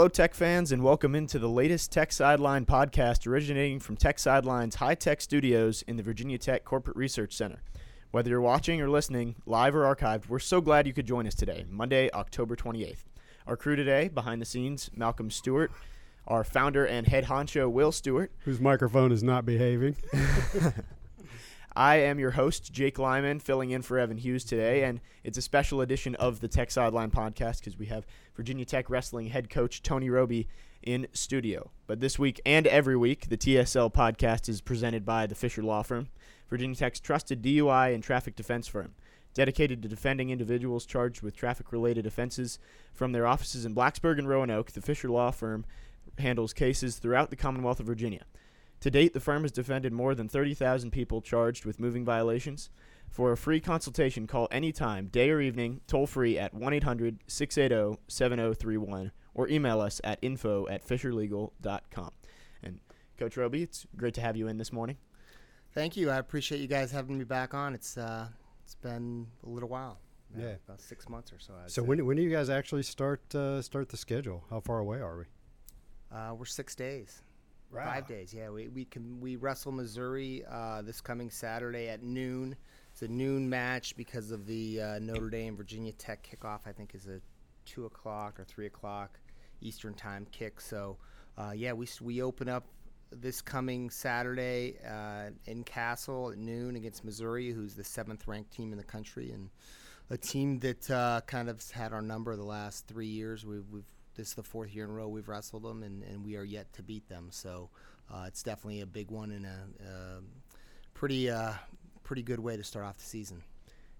Hello, Tech fans, and welcome into the latest Tech Sideline podcast originating from Tech Sideline's high tech studios in the Virginia Tech Corporate Research Center. Whether you're watching or listening, live or archived, we're so glad you could join us today, Monday, October 28th. Our crew today, behind the scenes, Malcolm Stewart, our founder and head honcho, Will Stewart. Whose microphone is not behaving. I am your host, Jake Lyman, filling in for Evan Hughes today, and it's a special edition of the Tech Sideline podcast because we have Virginia Tech wrestling head coach Tony Robie in studio. But this week and every week, the TSL podcast is presented by the Fisher Law Firm, Virginia Tech's trusted DUI and traffic defense firm. Dedicated to defending individuals charged with traffic related offenses from their offices in Blacksburg and Roanoke, the Fisher Law Firm handles cases throughout the Commonwealth of Virginia. To date, the firm has defended more than 30,000 people charged with moving violations. For a free consultation, call anytime, day or evening, toll free at 1 800 680 7031 or email us at info at fisherlegal.com. And Coach Robie, it's great to have you in this morning. Thank you. I appreciate you guys having me back on. It's uh, it's been a little while. Yeah. about six months or so. I'd So say. when when do you guys actually start uh, start the schedule? How far away are we? uh, we're six days, five days. Yeah, we we can we wrestle Missouri uh, this coming Saturday at noon. It's a noon match because of the uh, Notre Dame Virginia Tech kickoff. I think is a two o'clock or three o'clock Eastern time kick. So uh, yeah, we we open up this coming Saturday uh, in Cassell at noon against Missouri, who's the seventh ranked team in the country and a team that uh, kind of had our number the last three years. We've, we've this is the fourth year in a row we've wrestled them, and, and we are yet to beat them. So uh, it's definitely a big one and a, a pretty uh, pretty good way to start off the season.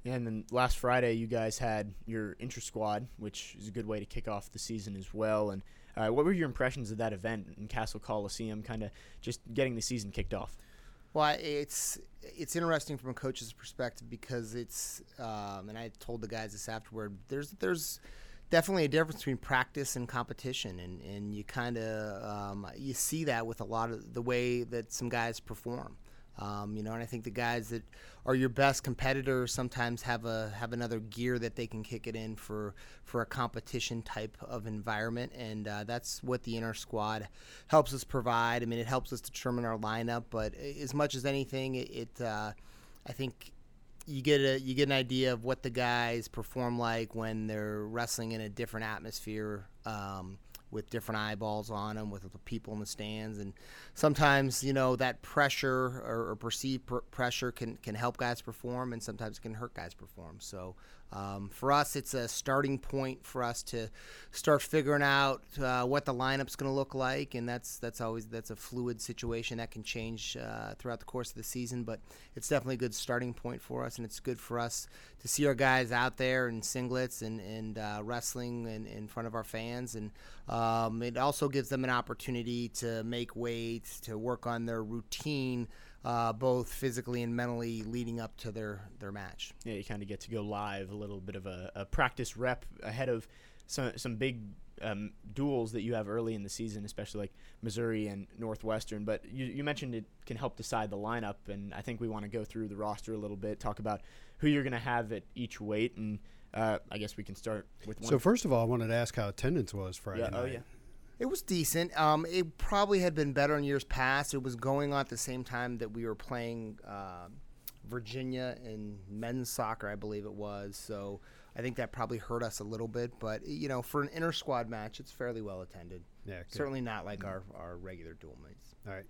And then last Friday, you guys had your intra squad, which is a good way to kick off the season as well. And uh, what were your impressions of that event in Cassell Coliseum, kind of just getting the season kicked off? Well, it's it's interesting from a coach's perspective because it's um, and I told the guys this afterward. There's there's definitely a difference between practice and competition, and and you kind of um, you see that with a lot of the way that some guys perform. Um, you know, and I think the guys that are your best competitors sometimes have a have another gear that they can kick it in for for a competition type of environment, and uh, that's what the inner squad helps us provide. I mean, it helps us determine our lineup, but as much as anything, it, it uh, I think you get a you get an idea of what the guys perform like when they're wrestling in a different atmosphere um, with different eyeballs on them, with the people in the stands, and sometimes you know that pressure or, or perceived pr- pressure can can help guys perform, and sometimes it can hurt guys perform. So. Um, for us, it's a starting point for us to start figuring out uh, what the lineup's going to look like, and that's that's always that's a fluid situation that can change uh, throughout the course of the season. But it's definitely a good starting point for us, and it's good for us to see our guys out there in singlets and and uh, wrestling in, in front of our fans, and um, it also gives them an opportunity to make weights, to work on their routine. Uh, both physically and mentally leading up to their, their match. Yeah, you kind of get to go live, a little bit of a, a practice rep ahead of some some big um, duels that you have early in the season, especially like Missouri and Northwestern. But you, you mentioned it can help decide the lineup, and I think we want to go through the roster a little bit, talk about who you're going to have at each weight, and uh, I guess we can start with one. So first of all, I wanted to ask how attendance was Friday yeah, oh night. yeah. It was decent. Um, it probably had been better in years past. It was going on at the same time that we were playing uh, Virginia in men's soccer, I believe it was. So I think that probably hurt us a little bit. But you know, for an inter squad match, it's fairly well attended. Yeah, good. Certainly not like our, our regular dual mates. All right.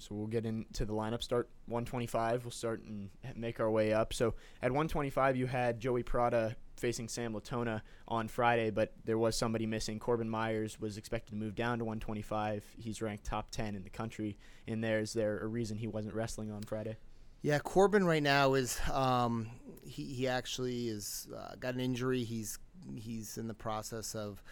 So we'll get into the lineup. Start 125. We'll start and make our way up. So at 125, you had Joey Prata facing Sam Latona on Friday, but there was somebody missing. Korbin Myers was expected to move down to 125. He's ranked top 10 in the country in there. Is there a reason he wasn't wrestling on Friday? Yeah, Korbin right now is um, he he actually is uh, got an injury. He's he's in the process of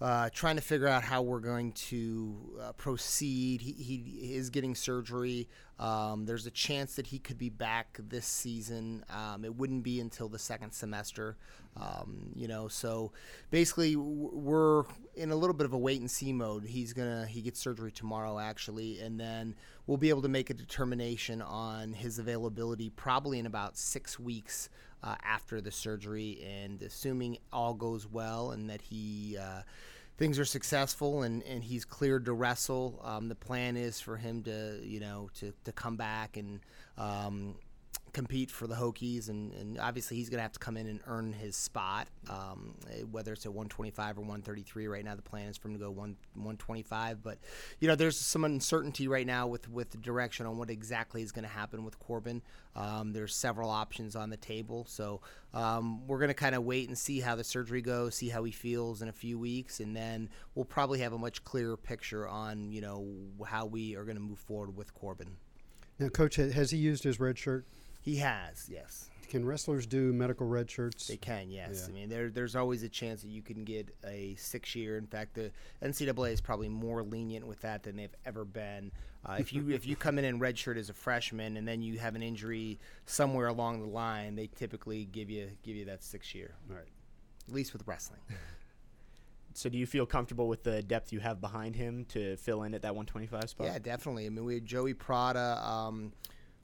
uh, trying to figure out how we're going to uh, proceed. He, he is getting surgery. Um, there's a chance that he could be back this season. Um, it wouldn't be until the second semester. Um, you know, so basically we're in a little bit of a wait and see mode. He's gonna he gets surgery tomorrow actually, and then we'll be able to make a determination on his availability probably in about six weeks uh, after the surgery, and assuming all goes well and that he uh, things are successful and, and he's cleared to wrestle, um, the plan is for him to you know to, to come back and um, compete for the Hokies, and, and obviously he's going to have to come in and earn his spot, um, whether it's at 125 or 133. Right now, the plan is for him to go one 125, but you know there's some uncertainty right now with with the direction on what exactly is going to happen with Korbin. Um, there's several options on the table, so um, we're going to kind of wait and see how the surgery goes, see how he feels in a few weeks, and then we'll probably have a much clearer picture on you know how we are going to move forward with Korbin. Now, coach, has he used his red shirt? He has, yes. Can wrestlers do medical red shirts? They can, yes. Yeah. I mean, there, there's always a chance that you can get a six year. In fact, the NCAA is probably more lenient with that than they've ever been. Uh, if you if you come in in red shirt as a freshman and then you have an injury somewhere along the line, they typically give you give you that six year. All right. At least with wrestling. So do you feel comfortable with the depth you have behind him to fill in at that 125 spot? Yeah, definitely. I mean, we had Joey Prata. Um,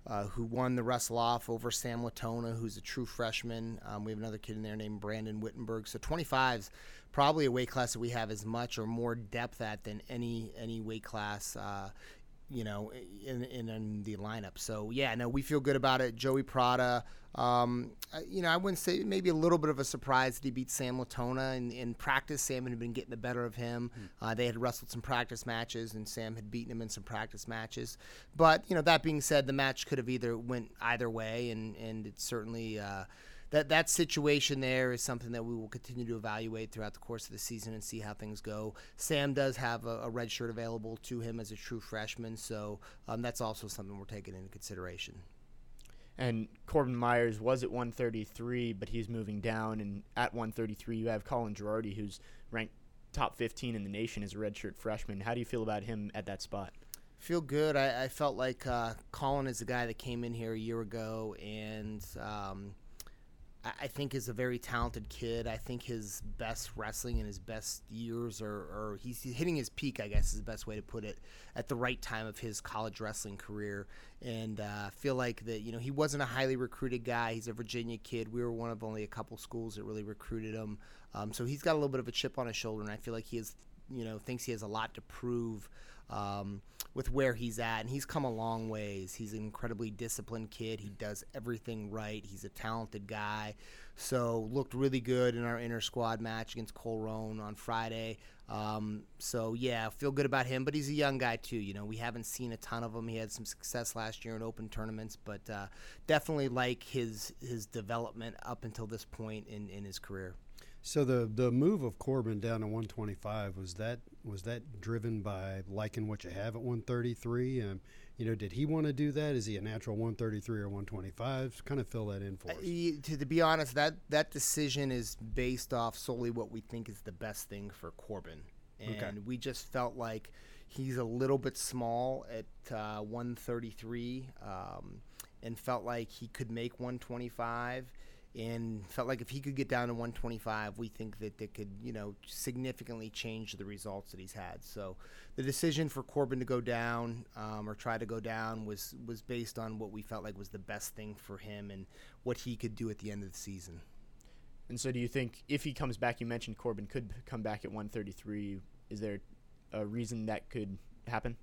uh, who won the wrestle off over Sam Latona, who's a true freshman. Um, we have another kid in there named Brandon Wittenberg. So 25's probably a weight class that we have as much or more depth at than any any weight class uh, you know, in, in, in the lineup. So yeah, no, we feel good about it. Joey Prata, um, you know, I wouldn't say maybe a little bit of a surprise that he beat Sam Latona in, in practice. Sam had been getting the better of him. Mm. Uh, they had wrestled some practice matches, and Sam had beaten him in some practice matches. But you know, that being said, the match could have either went either way, and and it certainly. Uh, that that situation there is something that we will continue to evaluate throughout the course of the season and see how things go. Sam does have a, a red shirt available to him as a true freshman, so um, that's also something we're taking into consideration. And Korbin Myers was at 133, but he's moving down. And at 133, you have Colin Girardi, who's ranked top 15 in the nation as a redshirt freshman. How do you feel about him at that spot? Feel good. I, I felt like uh, Colin is the guy that came in here a year ago and. Um, I think is a very talented kid. I think his best wrestling and his best years are, are he's hitting his peak. I guess is the best way to put it at the right time of his college wrestling career. And uh, feel like that you know he wasn't a highly recruited guy. He's a Virginia kid. We were one of only a couple schools that really recruited him. Um, so he's got a little bit of a chip on his shoulder, and I feel like he is you know thinks he has a lot to prove um, with where he's at, and he's come a long ways. He's an incredibly disciplined kid. He does everything right. He's a talented guy. So looked really good in our inner squad match against Cole Roan on Friday. Um, so yeah, feel good about him. But he's a young guy too. You know, we haven't seen a ton of him. He had some success last year in open tournaments, but uh, definitely like his his development up until this point in in his career. So the the move of Korbin down to 125 was that was that driven by liking what you have at 133? Um, you know, did he want to do that? Is he a natural 133 or 125? Kind of fill that in for us. Uh, to, to, be honest, that that decision is based off solely what we think is the best thing for Corbin, and okay. we just felt like he's a little bit small at uh, 133, um, and felt like he could make 125 and felt like if he could get down to 125, we think that it could, you know, significantly change the results that he's had. So the decision for Korbin to go down um, or try to go down was was based on what we felt like was the best thing for him and what he could do at the end of the season. And so, do you think if he comes back, you mentioned Korbin could come back at 133? Is there a reason that could happen?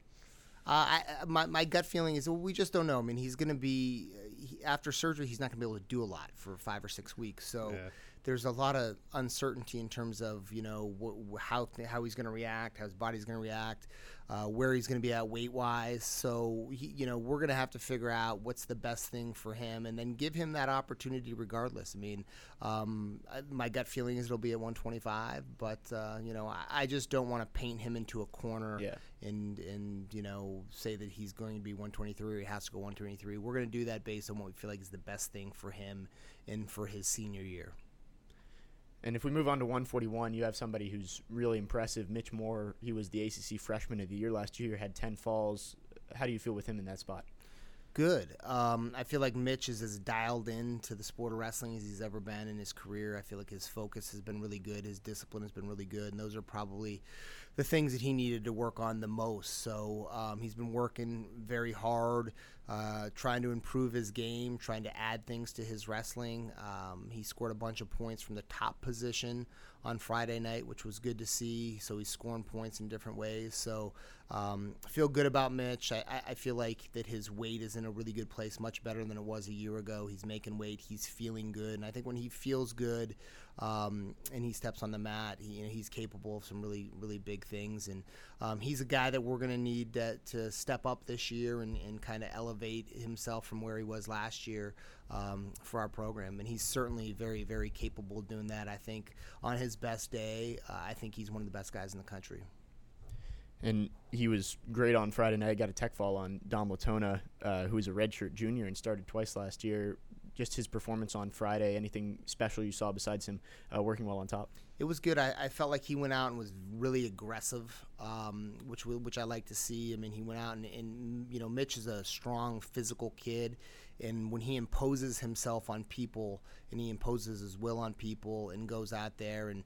Uh, I, my, my gut feeling is well, we just don't know. I mean, he's going to be he, after surgery. He's not going to be able to do a lot for five or six weeks. So yeah. There's a lot of uncertainty in terms of you know wh- how how he's going to react, how his body's going to react, uh, where he's going to be at weight wise. So he, you know we're going to have to figure out what's the best thing for him, and then give him that opportunity regardless. I mean, um, my gut feeling is it'll be at 125, but uh, you know I, I just don't want to paint him into a corner Yeah. and and you know say that he's going to be 123 or he has to go 123. We're going to do that based on what we feel like is the best thing for him and for his senior year. And if we move on to 141, you have somebody who's really impressive. Mitch Moore, he was the ACC Freshman of the Year last year, had 10 falls. How do you feel with him in that spot? Good. Um, I feel like Mitch is as dialed in to the sport of wrestling as he's ever been in his career. I feel like his focus has been really good. His discipline has been really good. And those are probably the things that he needed to work on the most. So um, he's been working very hard, uh, trying to improve his game, trying to add things to his wrestling. Um, he scored a bunch of points from the top position on Friday night, which was good to see. So he's scoring points in different ways. So um, I feel good about Mitch. I, I- I feel like that his weight is in a really good place, much better than it was a year ago. He's making weight. He's feeling good, and I think when he feels good um, and he steps on the mat, he, you know, he's capable of some really, really big things. And um, he's a guy that we're going to need to, step up this year and, and kind of elevate himself from where he was last year um, for our program. And he's certainly very, very capable of doing that. I think on his best day, uh, I think he's one of the best guys in the country. And he was great on Friday night. Got a tech fall on Dom Latona, uh, a redshirt junior and started twice last year. Just his performance on Friday, anything special you saw besides him uh, working well on top? It was good. I, I felt like he went out and was really aggressive, um, which which I like to see. I mean, he went out and, and you know, Mitch is a strong physical kid, and when he imposes himself on people and he imposes his will on people and goes out there and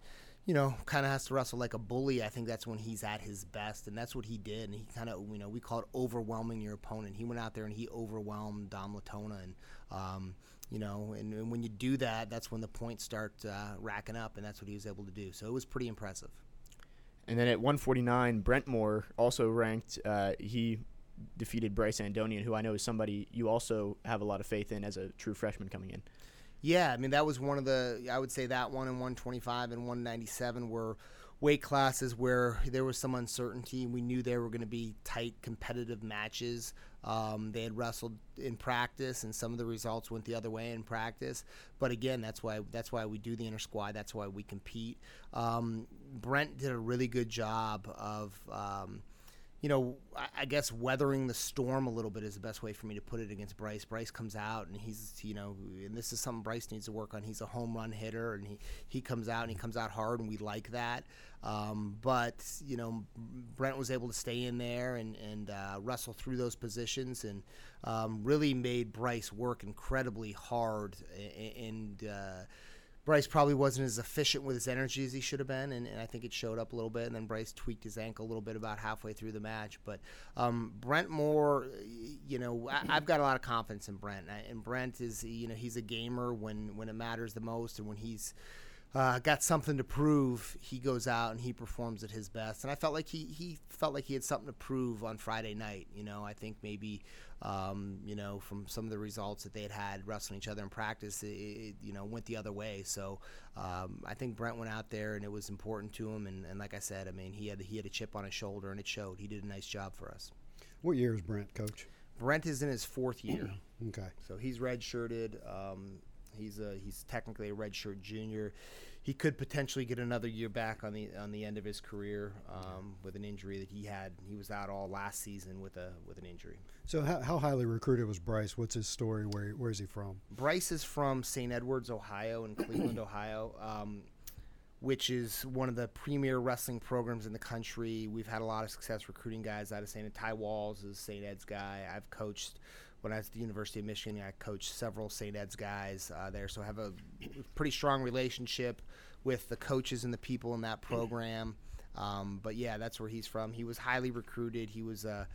you know, kind of has to wrestle like a bully. I think that's when he's at his best, and that's what he did. And he kind of, you know, we call it overwhelming your opponent. He went out there and he overwhelmed Dom Latona, and um, you know, and, and when you do that, that's when the points start uh, racking up, and that's what he was able to do. So it was pretty impressive. And then at 149, Brent Moore, also ranked, uh, he defeated Bryce Andonian, who I know is somebody you also have a lot of faith in as a true freshman coming in. Yeah, I mean that was one of the I would say that one and 125 and 197 were weight classes where there was some uncertainty. We knew there were going to be tight competitive matches. Um, they had wrestled in practice, and some of the results went the other way in practice. But again, that's why that's why we do the inner squad. That's why we compete. Um, Brent did a really good job of. Um, you know, I, guess weathering the storm a little bit is the best way for me to put it against Bryce. Bryce comes out and he's, you know, and this is something Bryce needs to work on. He's a home run hitter and he, he comes out and he comes out hard and we like that. Um, but, you know, Brent was able to stay in there and, and uh, wrestle through those positions and um, really made Bryce work incredibly hard and, uh, Bryce probably wasn't as efficient with his energy as he should have been, and, and I think it showed up a little bit. And then Bryce tweaked his ankle a little bit about halfway through the match. But um, Brent Moore, you know, I, I've got a lot of confidence in Brent, and, and Brent is, you know, he's a gamer when when it matters the most, and when he's uh, got something to prove, he goes out and he performs at his best. And I felt like he, he felt like he had something to prove on Friday night. You know, I think maybe, um, you know, from some of the results that they had had wrestling each other in practice, it, it you know, went the other way. So um, I think Brent went out there and it was important to him. And, and like I said, I mean, he had he had a chip on his shoulder and it showed. He did a nice job for us. What year is Brent, Coach? Brent is in his fourth year. Okay. So he's redshirted. Um, he's a he's technically a redshirt junior. He could potentially get another year back on the on the end of his career um, with an injury that he had. He was out all last season with a with an injury. So how, how highly recruited was Bryce? What's his story? Where where is he from? Bryce is from St. Edwards, Ohio, in Cleveland, Ohio, um, which is one of the premier wrestling programs in the country. We've had a lot of success recruiting guys out of St. Ed. Ty Walz is St. Ed's guy. I've coached when I was at the University of Michigan. I coached several St. Ed's guys uh, there, so I have a pretty strong relationship with the coaches and the people in that program. Um, but yeah, that's where he's from. He was highly recruited. He was a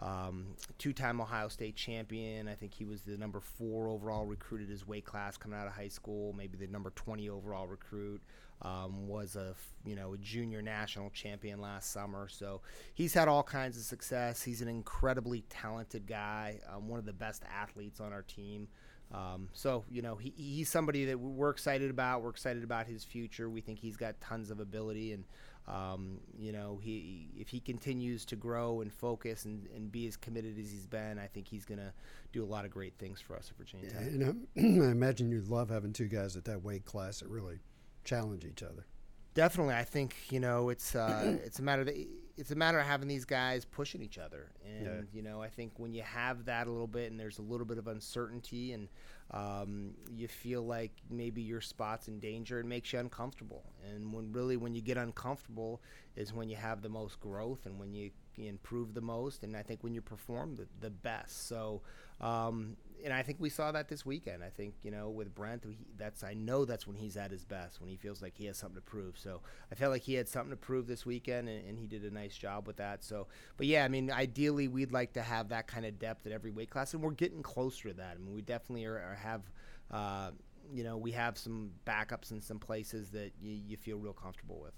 um, two-time Ohio State champion. I think he was the number four overall recruited his weight class coming out of high school. Maybe the number 20 overall recruit. Um, was a you know a junior national champion last summer. So he's had all kinds of success. He's an incredibly talented guy. Um, one of the best athletes on our team. Um, so you know he, he's somebody that we're excited about. We're excited about his future. We think he's got tons of ability, and um, you know he if he continues to grow and focus and, and be as committed as he's been, I think he's going to do a lot of great things for us at Virginia Tech. And I, I imagine you'd love having two guys at that weight class that really challenge each other. Definitely, I think you know it's uh, it's a matter that it's a matter of having these guys pushing each other, and Yeah. you know I think when you have that a little bit, and there's a little bit of uncertainty, and um, you feel like maybe your spot's in danger, it makes you uncomfortable. And when really when you get uncomfortable is when you have the most growth and when you improve the most, and I think when you perform the, the best. So. Um, and I think we saw that this weekend. I think you know with Brent, he, that's I know that's when he's at his best when he feels like he has something to prove. So I felt like he had something to prove this weekend, and, and he did a nice job with that. So, but yeah, I mean, ideally we'd like to have that kind of depth at every weight class, and we're getting closer to that. I mean, we definitely are, are have. Uh, you know, we have some backups in some places that you, you feel real comfortable with.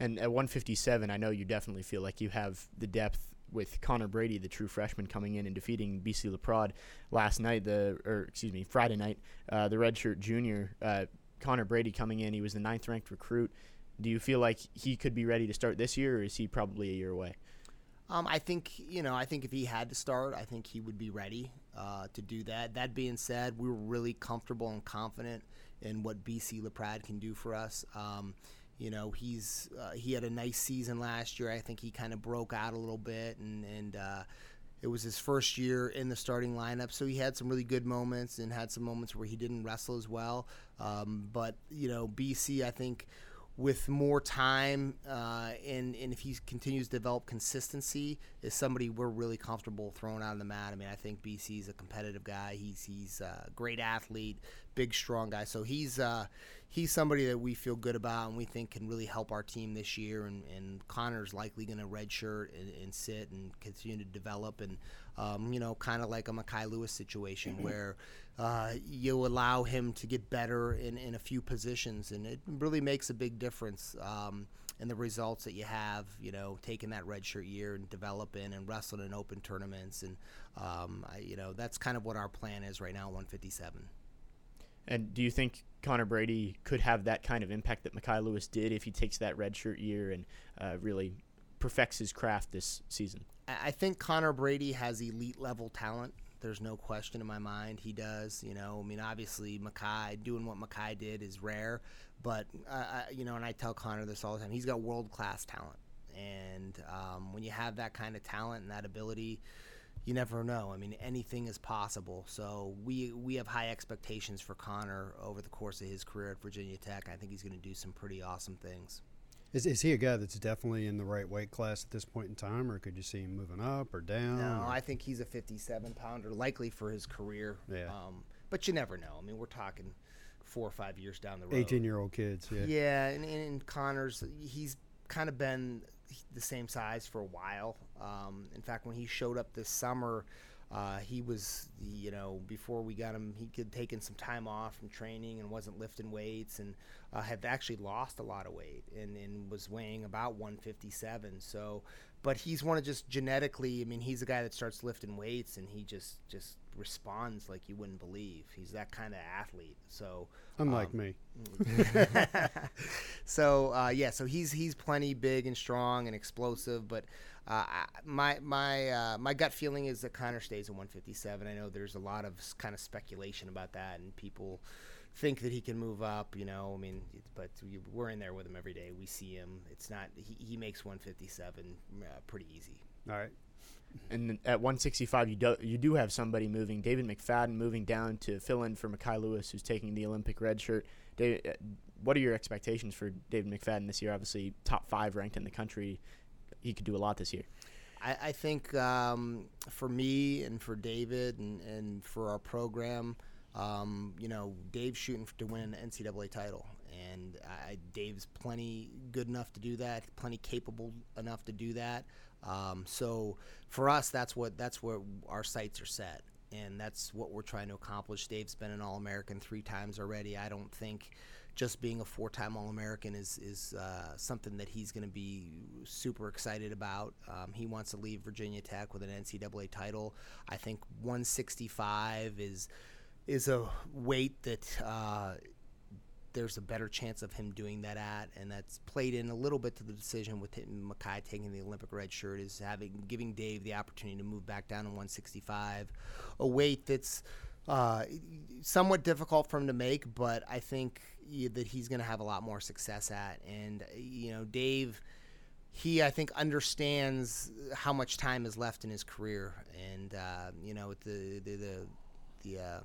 And at 157, I know you definitely feel like you have the depth with Connor Brady, the true freshman, coming in and defeating BC Laprade last night. The or excuse me, Friday night. Uh, the redshirt junior uh, Connor Brady coming in. He was the ninth ranked recruit. Do you feel like he could be ready to start this year, or is he probably a year away? Um, I think you know. I think if he had to start, I think he would be ready uh, to do that. That being said, we were really comfortable and confident in what BC Laprade can do for us. Um, you know, he's uh, he had a nice season last year. I think he kind of broke out a little bit, and and uh, it was his first year in the starting lineup. So he had some really good moments and had some moments where he didn't wrestle as well. Um, but you know, BC, I think with more time uh, and, and if he continues to develop consistency is somebody we're really comfortable throwing out on the mat. I mean, I think BC is a competitive guy. He's he's a great athlete, big, strong guy. So he's uh, he's somebody that we feel good about and we think can really help our team this year. And, and Connor's likely going to redshirt and, and sit and continue to develop and um, you know, kind of like a Mekhi Lewis situation where uh, you allow him to get better in, in a few positions, and it really makes a big difference um, in the results that you have. You know, taking that redshirt year and developing and wrestling in open tournaments, and um, I, you know that's kind of what our plan is right now. 157. And do you think Connor Brady could have that kind of impact that Mekhi Lewis did if he takes that redshirt year and uh, really perfects his craft this season? I think Connor Brady has elite level talent. There's no question in my mind he does. You know, I mean, obviously Mekhi doing what Mekhi did is rare, but uh, I- you know, and I tell Connor this all the time. He's got world class talent, and um, when you have that kind of talent and that ability, you never know. I mean, anything is possible. So we we have high expectations for Connor over the course of his career at Virginia Tech. I think he's going to do some pretty awesome things. Is, is he a guy that's definitely in the right weight class at this point in time, or could you see him moving up or down? No, or- I think he's a 57 pounder, likely for his career. Yeah. Um, but you never know. I mean, we're talking four or five years down the road. 18 year old kids. Yeah. Yeah, and, and Connor's, he's kind of been the same size for a while. Um, in fact, when he showed up this summer, uh, he was, you know, before we got him, he had taken some time off from training and wasn't lifting weights and uh, had actually lost a lot of weight and, and was weighing about 157. So, but he's one of just genetically, I mean, he's a guy that starts lifting weights and he just, just responds like you wouldn't believe. He's that kind of athlete. So, Unlike um, me. so uh, yeah, so he's he's plenty big and strong and explosive, but uh, my my uh, my gut feeling is that Connor stays at 157. I know there's a lot of kind of speculation about that, and people think that he can move up. You know, I mean, but we- we're in there with him every day. We see him. It's not he, he makes 157 uh, pretty easy. All right. And at 165, you do you do have somebody moving. David McFadden moving down to fill in for Mekhi Lewis, who's taking the Olympic red shirt. David, uh, what are your expectations for David McFadden this year? Obviously, top five ranked in the country. He could do a lot this year. I, I think um, for me and for David and, and for our program, um, you know, Dave's shooting to win an NCAA title, and I, Dave's plenty good enough to do that, plenty capable enough to do that. Um, so for us, that's what that's where our sights are set, and that's what we're trying to accomplish. Dave's been an All-American three times already. I don't think just being a four-time All-American is is uh, something that he's going to be super excited about. Um, he wants to leave Virginia Tech with an NCAA title. I think 165 is is a weight that uh, there's a better chance of him doing that at, and that's played in a little bit to the decision with him, Mekhi taking the Olympic red shirt is having giving Dave the opportunity to move back down to 165, a weight that's uh, somewhat difficult for him to make, but I think that he's going to have a lot more success at. And you know, Dave, he I think understands how much time is left in his career, and uh, you know, the the the the uh,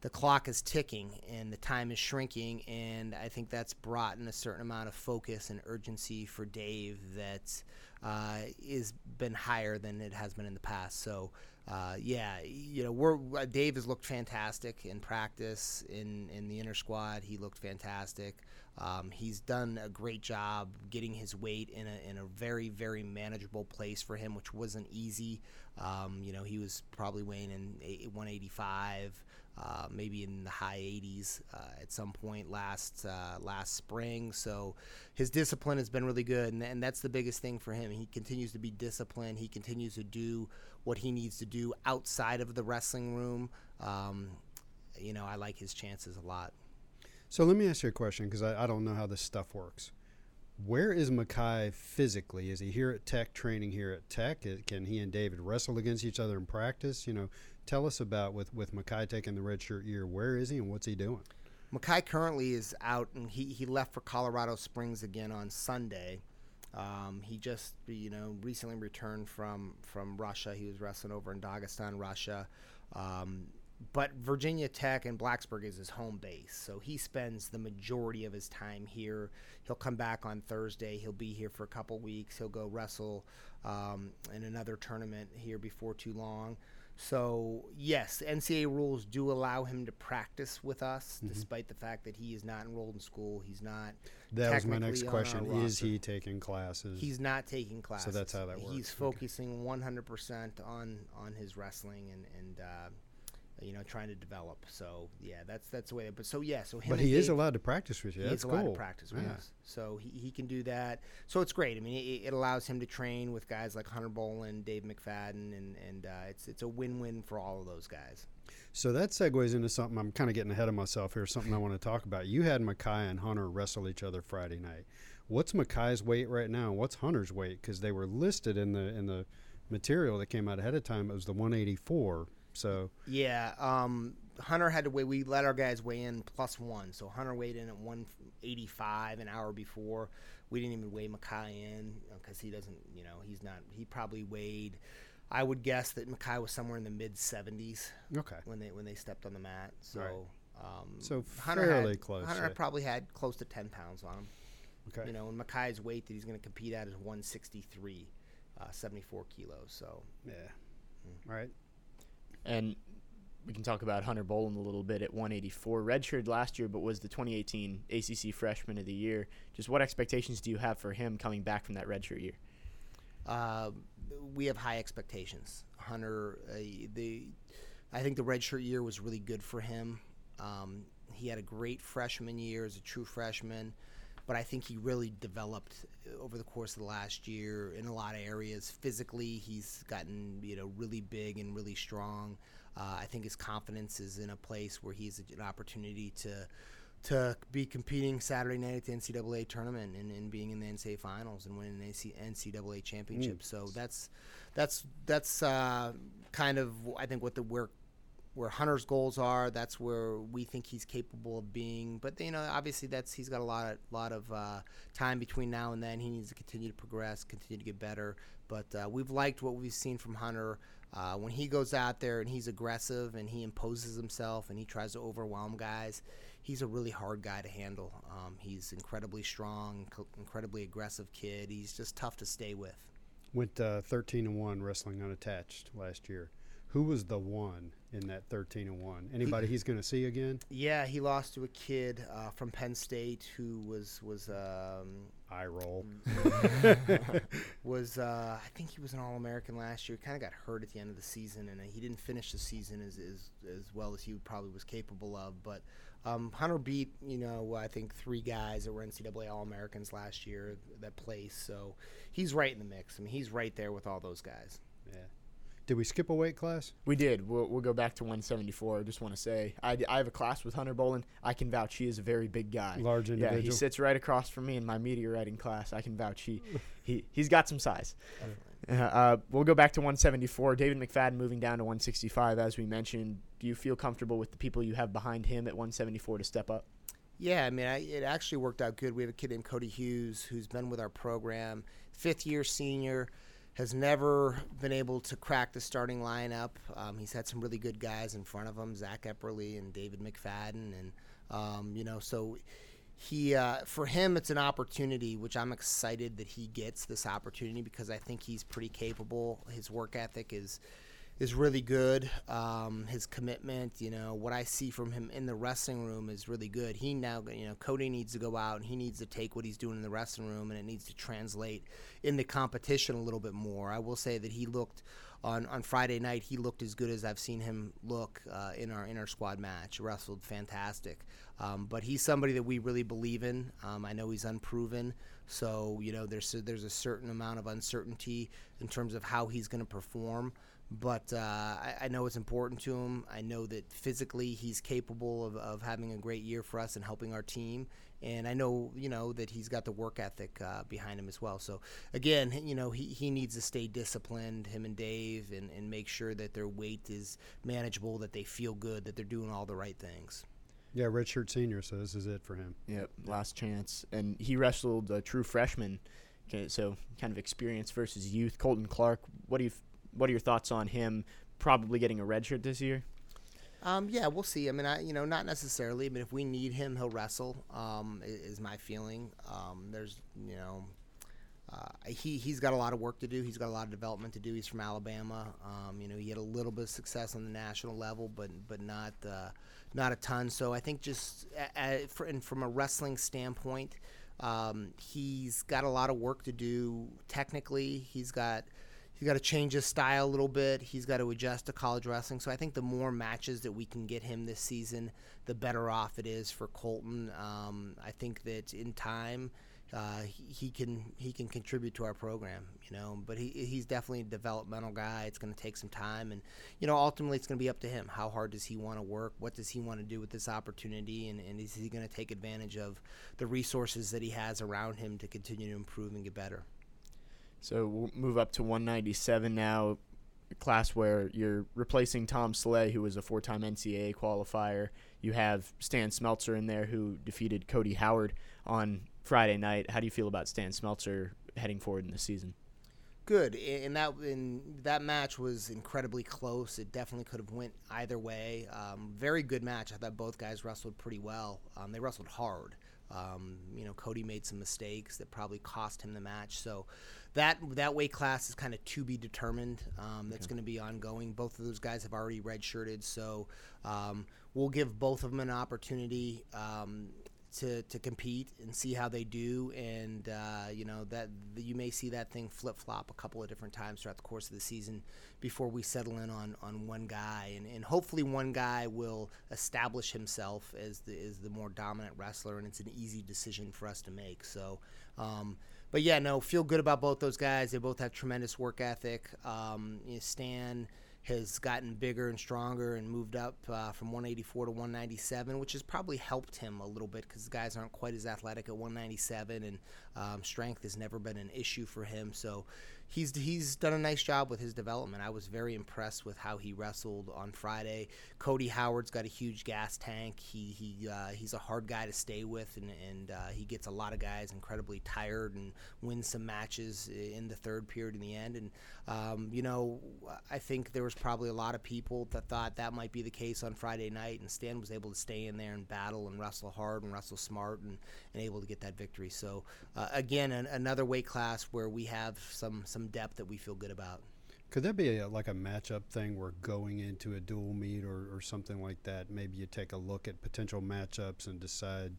the clock is ticking and the time is shrinking, and I think that's brought in a certain amount of focus and urgency for Dave that uh, is been higher than it has been in the past. So uh, yeah, you know, we're uh, Dave has looked fantastic in practice in in the inner squad. He looked fantastic. Um, he's done a great job getting his weight in a in a very very manageable place for him, which wasn't easy. Um, you know, he was probably weighing in 185. Uh, maybe in the high 80s uh, at some point last uh, last spring. So his discipline has been really good, and, and, that's the biggest thing for him. He continues to be disciplined. He continues to do what he needs to do outside of the wrestling room. Um, you know, I like his chances a lot. So let me ask you a question because I, I don't know how this stuff works. Where is Mekhi physically? Is he here at Tech, training here at Tech? Can he and David wrestle against each other in practice? You know, tell us about with with Mekhi taking the redshirt year. Where is he and what's he doing? Mekhi currently is out, and he he left for Colorado Springs again on Sunday. Um, he just you know recently returned from from Russia. He was wrestling over in Dagestan, Russia. Um, but Virginia Tech and Blacksburg is his home base, so he spends the majority of his time here. He'll come back on Thursday. He'll be here for a couple weeks. He'll go wrestle um, in another tournament here before too long. So yes, NCAA rules do allow him to practice with us, mm-hmm. despite the fact that he is not enrolled in school. He's not. That was my next question: Is he taking classes? He's not taking classes. So that's how that works. He's focusing 100% on on his wrestling and and uh, you know, trying to develop. So yeah, that's that's the way. But so yeah, so but he Dave, is allowed to practice with you. That's he's cool. allowed to practice with yeah. us. So he, he can do that. So it's great. I mean, it, it, allows him to train with guys like Hunter Bolen, Dave McFadden, and and uh, it's it's a win win for all of those guys. So that segues into something I'm kind of getting ahead of myself here. Something I want to talk about. You had Mekhi and Hunter wrestle each other Friday night. What's Mekhi's weight right now? What's Hunter's weight? Because they were listed in the in the material that came out ahead of time. It was the 184. So yeah, um, Hunter had to weigh. We let our guys weigh in plus one, so Hunter weighed in at 185 an hour before. We didn't even weigh Mekhi in because he doesn't. You know, he's not. He probably weighed. I would guess that Mekhi was somewhere in the mid 70s. Okay. When they when they stepped on the mat, so. Right. Um, so Hunter fairly had, close. Hunter probably had close to 10 pounds on him. Okay. You know, and Mekhi's weight that he's going to compete at is 163, uh, 74 kilos. So. Yeah. Mm. Right. And we can talk about Hunter Bolen a little bit at 184. Redshirted last year, but was the 2018 ACC Freshman of the Year. Just what expectations do you have for him coming back from that redshirt year? Uh, we have high expectations. Hunter, uh, the I think the redshirt year was really good for him. Um, he had a great freshman year as a true freshman but I think he really developed over the course of the last year in a lot of areas. Physically, he's gotten you know really big and really strong. Uh, I think his confidence is in a place where he's an opportunity to to be competing Saturday night at the NCAA tournament and, and being in the NCAA finals and winning an NCAA championship. Mm. So that's that's that's uh, kind of I think what the work where Hunter's goals are. That's where we think he's capable of being. But you know, obviously, that's he's got a lot of lot of uh, time between now and then. He needs to continue to progress, continue to get better. But uh, we've liked what we've seen from Hunter. Uh, when he goes out there and he's aggressive and he imposes himself and he tries to overwhelm guys, he's a really hard guy to handle. Um, he's incredibly strong, incredibly aggressive kid. He's just tough to stay with. Went uh, 13 and one wrestling unattached last year. Who was the one in that 13 and 1. Anybody he's going to see again? Yeah, he lost to a kid uh, from Penn State who was was um, eye roll. was uh, I think he was an All American last year. Kind of got hurt at the end of the season, and he didn't finish the season as, as as well as he probably was capable of. But um, Hunter beat you know I think three guys that were NCAA All Americans last year that place. So he's right in the mix. I mean he's right there with all those guys. Yeah. Did we skip a weight class? We did. We'll, we'll go back to 174. I just want to say I, I have a class with Hunter Bolen. I can vouch he is a very big guy. Large individual. Yeah, he sits right across from me in my media writing class. I can vouch he, he he's got some size. Uh, uh, we'll go back to 174. David McFadden moving down to 165, as we mentioned. Do you feel comfortable with the people you have behind him at 174 to step up? Yeah, I mean, I, it actually worked out good. We have a kid named Cody Hughes who's been with our program, fifth year senior, has never been able to crack the starting lineup. Um, he's had some really good guys in front of him, Zach Epperly and David McFadden, and um, you know, so he uh, for him it's an opportunity, which I'm excited that he gets this opportunity because I think he's pretty capable. His work ethic is is really good. Um, his commitment, you know, what I see from him in the wrestling room is really good. He now, you know, Cody needs to go out and he needs to take what he's doing in the wrestling room and it needs to translate in the competition a little bit more. I will say that he looked on, on Friday night. He looked as good as I've seen him look uh, in our in our squad match. Wrestled fantastic, um, but he's somebody that we really believe in. Um, I know he's unproven, so you know there's a, there's a certain amount of uncertainty in terms of how he's going to perform but uh, I, I, know it's important to him. I know that physically he's capable of, of having a great year for us and helping our team. And I know, you know, that he's got the work ethic uh, behind him as well. So again, you know, he, he needs to stay disciplined, him and Dave, and, and make sure that their weight is manageable, that they feel good, that they're doing all the right things. Yeah, redshirt senior, so this is it for him. Yep, last chance. And he wrestled a true freshman, okay, so kind of experience versus youth. Colton Clark, what do you what are your thoughts on him probably getting a red shirt this year? Um, yeah, we'll see. I mean, I you know not necessarily, but if we need him, he'll wrestle. Um, is my feeling. Um, there's you know. Uh, he he's got a lot of work to do. He's got a lot of development to do. He's from Alabama. Um, you know, he had a little bit of success on the national level, but but not uh, not a ton. So I think just for, and from a wrestling standpoint, um, he's got a lot of work to do technically. He's got he's got to change his style a little bit. He's got to adjust to college wrestling. So I think the more matches that we can get him this season, the better off it is for Colton. Um, I think that in time. Uh, he, he, can he can contribute to our program, you know. But he he's definitely a developmental guy. It's going to take some time, and you know, ultimately, it's going to be up to him. How hard does he want to work? What does he want to do with this opportunity? And, and is he going to take advantage of the resources that he has around him to continue to improve and get better? So we'll move up to 197 now, class where you're replacing Tom Sleigh, who was a four-time NCAA qualifier. You have Stan Smeltzer in there, who defeated Cody Howard on Friday night. How do you feel about Stan Smeltzer heading forward in the season? Good, and that that match was incredibly close. It definitely could have went either way. Um, very good match. I thought both guys wrestled pretty well. Um, they wrestled hard. Um, you know, Cody made some mistakes that probably cost him the match. So that that weight class is kind of to be determined. Um, that's okay. going to be ongoing. Both of those guys have already redshirted, so um, we'll give both of them an opportunity um, to, to compete and see how they do. And uh, you know that you may see that thing flip flop a couple of different times throughout the course of the season before we settle in on, on one guy. And, and hopefully one guy will establish himself as the as the more dominant wrestler, and it's an easy decision for us to make. So. Um, but yeah, no, feel good about both those guys. They both have tremendous work ethic. Um, you know, Stan has gotten bigger and stronger and moved up uh, from 184 to 197, which has probably helped him a little bit because guys aren't quite as athletic at 197, and um, strength has never been an issue for him. So he's he's done a nice job with his development. I was very impressed with how he wrestled on Friday. Cody Howard's got a huge gas tank. He he uh, he's a hard guy to stay with, and and uh, he gets a lot of guys incredibly tired and wins some matches in the third period in the end. And um, you know, I think there was probably a lot of people that thought that might be the case on Friday night, and Stan was able to stay in there and battle and wrestle hard and wrestle smart and, and able to get that victory. So uh, again, an, another weight class where we have some some depth that we feel good about. Could that be a, like a matchup thing where going into a dual meet or, or something like that, maybe you take a look at potential matchups and decide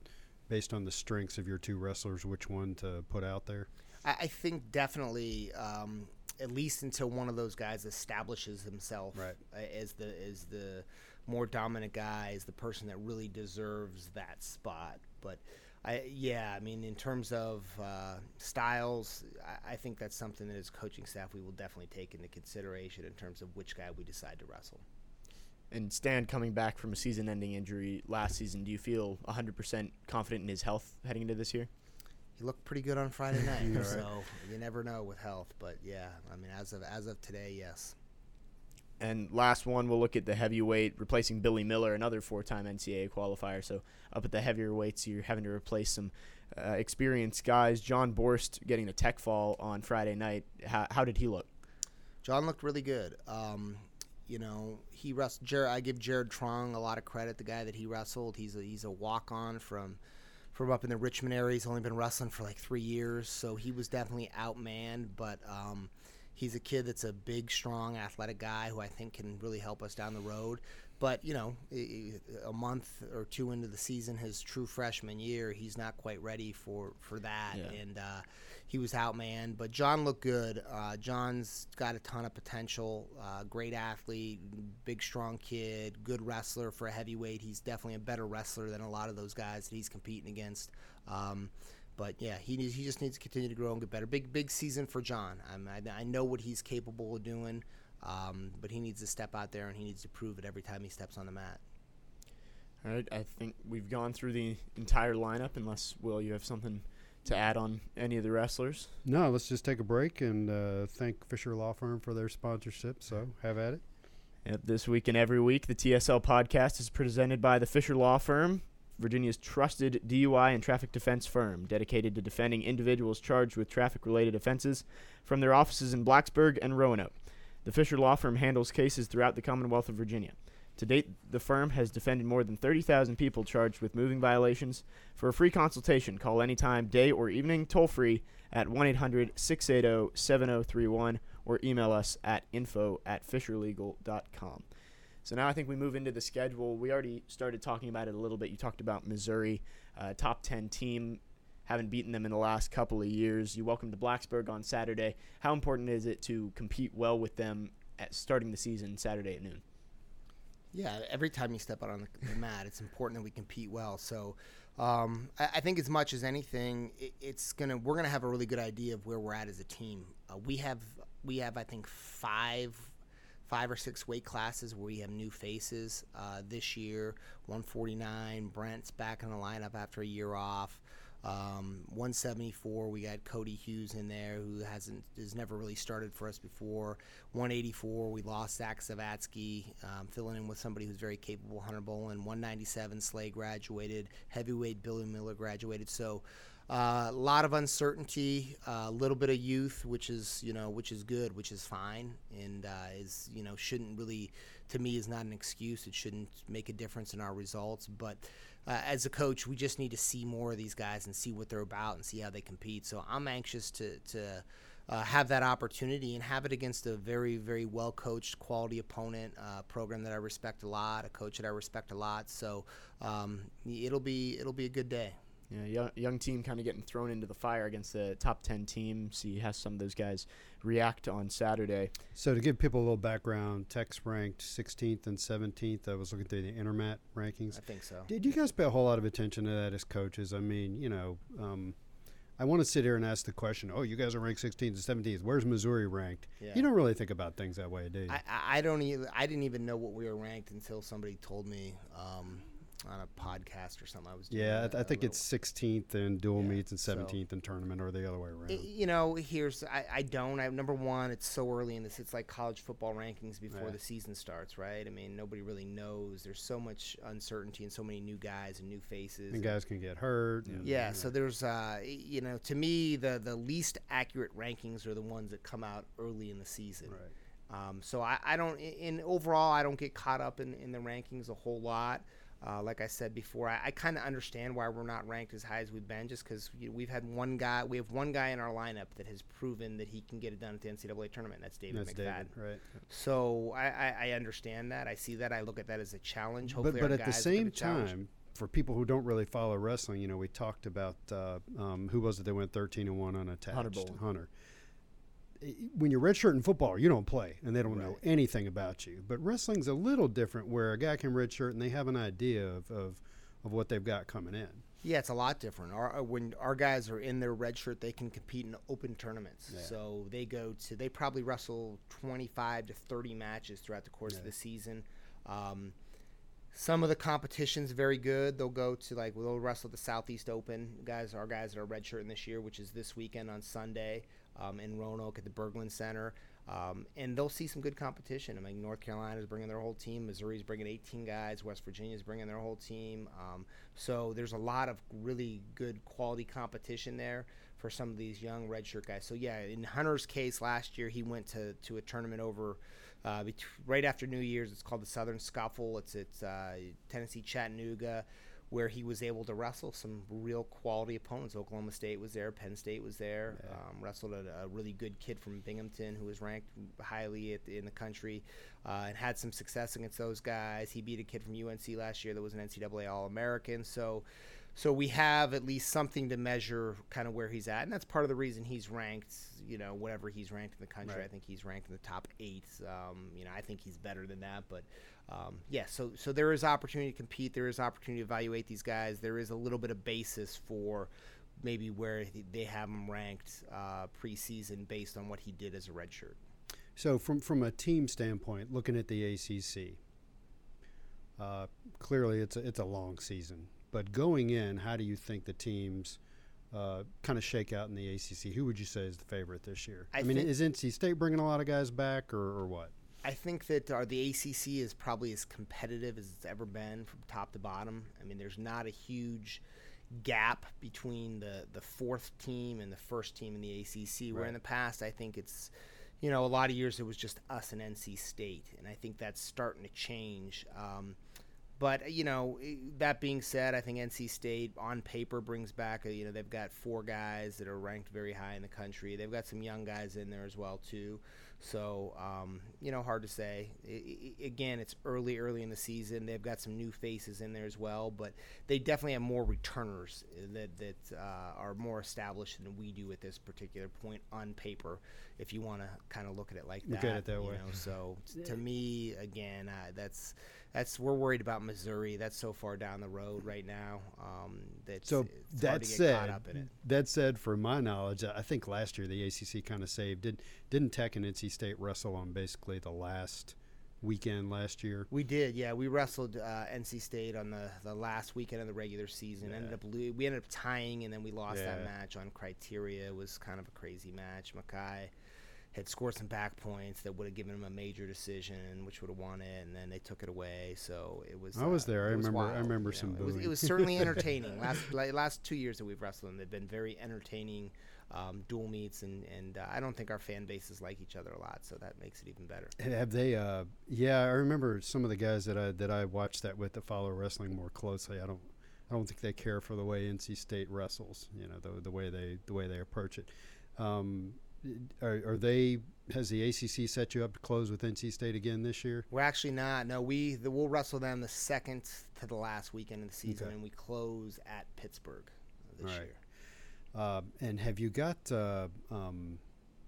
based on the strengths of your two wrestlers which one to put out there? I, I think definitely. Um, at least until one of those guys establishes himself right. as the as the more dominant guy, as the person that really deserves that spot. But I yeah, I mean, in terms of uh, styles, I, I think that's something that as coaching staff we will definitely take into consideration in terms of which guy we decide to wrestle. And Stan coming back from a season-ending injury last season, do you feel 100% confident in his health heading into this year? He looked pretty good on Friday night, so you never know with health. But yeah, I mean, as of as of today, yes. And last one, we'll look at the heavyweight, replacing Billy Miller, another four-time NCAA qualifier. So up at the heavier weights, you're having to replace some uh, experienced guys. John Borst getting the tech fall on Friday night. How, how did he look? John looked really good. Um, you know, he wrestled. I give Jared Trong a lot of credit. The guy that he wrestled, he's a he's a walk on from from up in the Richmond area. He's only been wrestling for like three years, so he was definitely outmanned. But um, he's a kid that's a big, strong, athletic guy who I think can really help us down the road. But you know, a month or two into the season, his true freshman year, he's not quite ready for for that, Yeah. and uh, he was out, man. But John looked good. Uh, John's got a ton of potential. Uh, great athlete, big, strong kid, good wrestler for a heavyweight. He's definitely a better wrestler than a lot of those guys that he's competing against. Um, but yeah, he needs, he just needs to continue to grow and get better. Big big season for John. I'm, I, I know what he's capable of doing, um, but he needs to step out there and he needs to prove it every time he steps on the mat. All right, I think we've gone through the entire lineup. Unless Will, you have something to add on any of the wrestlers? No, let's just take a break and uh, thank Fisher Law Firm for their sponsorship. So have at it. Yep, this week and every week, the TSL podcast is presented by the Fisher Law Firm, Virginia's trusted DUI and traffic defense firm, dedicated to defending individuals charged with traffic related offenses from their offices in Blacksburg and Roanoke. The Fisher Law Firm handles cases throughout the Commonwealth of Virginia. To date, the firm has defended more than 30,000 people charged with moving violations. For a free consultation, call anytime, day or evening, toll free at 1 800 680 7031 or email us at info at fisherlegal.com. So now I think we move into the schedule. We already started talking about it a little bit. You talked about Missouri, uh, top 10 team, haven't beaten them in the last couple of years. You welcome to Blacksburg on Saturday. How important is it to compete well with them at starting the season Saturday at noon? Yeah, every time you step out on the, mat, it's important that we compete well. So, um, I, I think as much as anything, it, it's gonna we're gonna have a really good idea of where we're at as a team. Uh, we have we have I think five five or six weight classes where we have new faces uh, this year. 149, Brent's back in the lineup after a year off. Um, 174, we got Cody Hughes in there, who hasn't has never really started for us before. 184, we lost Zach Zavatsky, um, filling in with somebody who's very capable, Hunter Bolen. 197, Sleigh graduated. Heavyweight, Billy Miller graduated. So a lot of uncertainty, a little bit of youth, which is you know which is good, which is fine, and uh, is you know shouldn't really, to me, is not an excuse. It shouldn't make a difference in our results, but. Uh, as a coach, we just need to see more of these guys and see what they're about and see how they compete. So I'm anxious to to uh, have that opportunity and have it against a very very well coached, quality opponent, uh, program that I respect a lot, a coach that I respect a lot. So um, it'll be it'll be a good day. Yeah, young, young team kind of getting thrown into the fire against the top 10 team. See how some of those guys react on Saturday. So to give people a little background, Tech's ranked 16th and 17th. I was looking through the Intermat rankings. I think so. Did you guys pay a whole lot of attention to that as coaches? I mean, you know, um, I want to sit here and ask the question, oh, you guys are ranked 16th and 17th. Where's Missouri ranked? Yeah. You don't really think about things that way, do you? I, I- I don't even I didn't even know what we were ranked until somebody told me um, on a podcast or something. I was doing yeah, I, a- th- I a think little- it's 16th in dual Yeah, meets and so- 17th in tournament or the other way around. I- you know, here's I, I don't. I number one, it's so early in this. It's like college football rankings before Yeah. the season starts, right? I mean, nobody really knows. There's so much uncertainty and so many new guys and new faces. and guys can get hurt. and- yeah, so there's, uh, you know, to me, the the least accurate rankings are the ones that come out early in the season. Right. Um, so I, I don't, in overall, I don't get caught up in, in the rankings a whole lot. Uh, like I said before, I, I kind of understand why we're not ranked as high as we've been, just because we've had one guy, we have one guy in our lineup that has proven that he can get it done at the NCAA tournament. That's David That's McFadden. David, right? So I, I, I understand that. I see that. I look at that as a challenge. But Hopefully but our at the guys look same time, for people who don't really follow wrestling, you know, we talked about uh, um, who was it that went 13 and one unattached? Hunter Bolen. Hunter. When you're redshirt in football, you don't play, and they don't know anything about you. But wrestling's a little different, where a guy can redshirt and they have an idea of, of, of what they've got coming in. Yeah, it's a lot different. Our, uh, when our guys are in their red shirt, they can compete in open tournaments. Yeah. So they go to they probably wrestle 25 to 30 matches throughout the course of the season. Um, some of the competition's very good. They'll go to like they'll wrestle the Southeast Open. Guys, our guys that are redshirting this year, which is this weekend on Sunday um, in Roanoke at the Berglund Center. Um, and they'll see some good competition. I mean, North Carolina's bringing their whole team. Missouri's bringing 18 guys. West Virginia's bringing their whole team. Um, so there's a lot of really good quality competition there for some of these young redshirt guys. So yeah, in Hunter's case last year, he went to, to a tournament over uh, right after New Year's. It's called the Southern Scuffle. It's it's uh, Tennessee Chattanooga, where he was able to wrestle some real quality opponents. Oklahoma State was there, Penn State was there. Um, wrestled a, a really good kid from Binghamton who was ranked highly at in the country, uh, and had some success against those guys. He beat a kid from UNC last year that was an NCAA All American. So. So we have at least something to measure kind of where he's at, and that's part of the reason he's ranked. You know, whatever he's ranked in the country, Right. I think he's ranked in the top eight. Um, you know, I think he's better than that, but um, yeah. So so there is opportunity to compete. There is opportunity to evaluate these guys. There is a little bit of basis for maybe where they have him ranked uh, preseason based on what he did as a redshirt. So from from a team standpoint, looking at the ACC, uh, clearly it's a, it's a long season. But going in, how do you think the teams uh, kind of shake out in the ACC? Who would you say is the favorite this year? I mean, is NC State bringing a lot of guys back, or, or what? I think that uh, the ACC is probably as competitive as it's ever been from top to bottom. I mean, there's not a huge gap between the, the fourth team and the first team in the ACC. Where in the past, I think it's, you know, a lot of years it was just us and NC State, and I think that's starting to change. Um, but you know, that being said, I think NC State on paper brings back. A, you know, they've got four guys that are ranked very high in the country. They've got some young guys in there as well too. So um, you know, hard to say. I, I, again, it's early, early in the season. They've got some new faces in there as well, but they definitely have more returners that that uh, are more established than we do at this particular point on paper. If you want to kind of look at it like that. Look that, at it that you way. know, so to me, again, uh, that's that's we're worried about Missouri. That's so far down the road right now. Um, that So that hard to get said, caught up in it. that said, from my knowledge, I think last year the ACC kind of saved. Did didn't Tech and NC State wrestle on basically the last weekend last year? We did, yeah. We wrestled uh, NC State on the, the last weekend of the regular season. Ended up we ended up tying, and then we lost that match on criteria. It was kind of a crazy match. Mekhi had scored some back points that would have given him a major decision, which would have won it, and then they took it away. So it was. I was uh, there. I remember- I remember you know. some It was, it was certainly entertaining. last like, last two years that we've wrestled, them, they've been very entertaining. Um, dual meets, and and uh, I don't think our fan bases like each other a lot, so that makes it even better. Have they? Uh, yeah, I remember some of the guys that I that I watched that with that follow wrestling more closely. I don't. I don't think they care for the way NC State wrestles. You know, the the way they the way they approach it. Um, are, are they? Has the ACC set you up to close with NC State again this year? We're actually not. No, we the, we'll wrestle them the second to the last weekend of the season, Okay. and we close at Pittsburgh this Right. year. Uh, and have you got uh, um,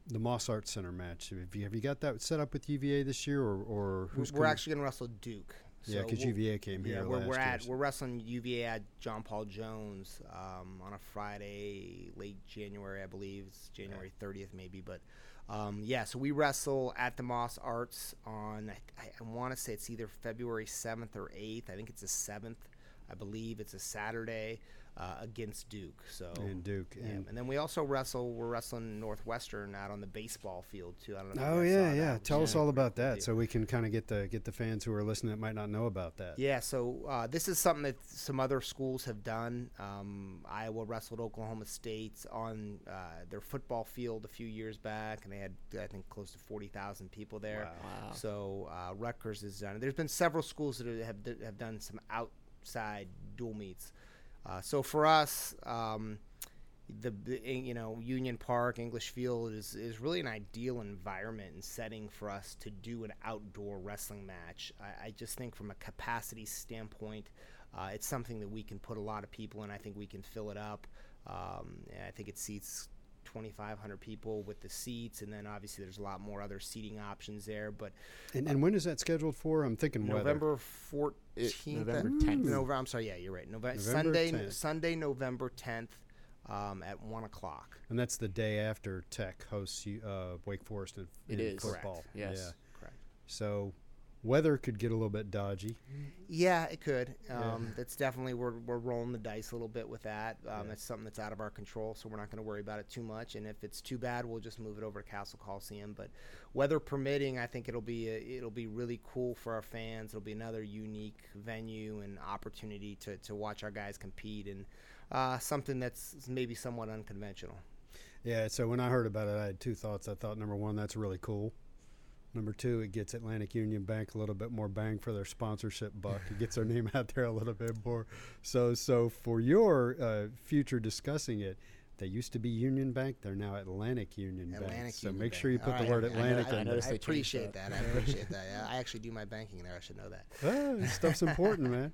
the Moss Arts Center match? Have you, have you got that set up with UVA this year, or, or We're, who's we're actually going to wrestle Duke. Yeah, because we'll- UVA came yeah, here we're, last we're at so- we're wrestling UVA at John Paul Jones um, on a Friday, late January, I believe. It's January 30th, maybe. But um, yeah, so we wrestle at the Moss Arts on I, I want to say it's either February 7th or 8th. I think it's the 7th. I believe it's a Saturday uh, against Duke. So and Duke. yeah, And, and then we also wrestle. We're wrestling Northwestern out on the baseball field too. I don't know. oh yeah, yeah. that. Tell us all about that, deal. so we can kind of get the get the fans who are listening that might not know about that. Yeah, so uh, this is something that some other schools have done. Um, Iowa wrestled Oklahoma State on uh, their football field a few years back, and they had, I think, close to 40,000 people there. Wow. So uh, Rutgers has done it. There's been several schools that have, have done some outside dual meets. Uh, so for us, um, the, the you know Union Park English Field is is really an ideal environment and setting for us to do an outdoor wrestling match. I, I just think from a capacity standpoint, uh, it's something that we can put a lot of people in. I think we can fill it up. Um, I think it seats 2,500 people with the seats, and then obviously there's a lot more other seating options there. But And, and when is that scheduled for? I'm thinking weather. November 14th, November I- 10th. November, I'm sorry, yeah, you're right. Nove- November Sunday, 10th. Sunday, November 10th, um, at one o'clock. And that's the day after Tech hosts you- uh, Wake Forest in, It in is. Correct. football. Yes. Yeah. Correct. So weather could get a little bit dodgy. Yeah, it could. Yeah. Um, That's definitely we're we're rolling the dice a little bit with that. Um, That's something that's out of our control, so we're not going to worry about it too much. And if it's too bad, we'll just move it over to Cassell Coliseum. But weather permitting, I think it'll be a, it'll be really cool for our fans. It'll be another unique venue and opportunity to to watch our guys compete and uh, something that's maybe somewhat unconventional. Yeah, so when I heard about it, I had two thoughts. I thought number one, that's really cool. Number two, it gets Atlantic Union Bank a little bit more bang for their sponsorship buck. It gets their name out there a little bit more. So, so for your uh, future discussing it, they used to be Union Bank. They're now Atlantic Union Bank. Atlantic So make Bank. sure you put All the right. word I Atlantic I in noticed I they changed appreciate that. that. I appreciate that. Yeah, I actually do my banking there. I should know that. there. Ah, stuff's important, man.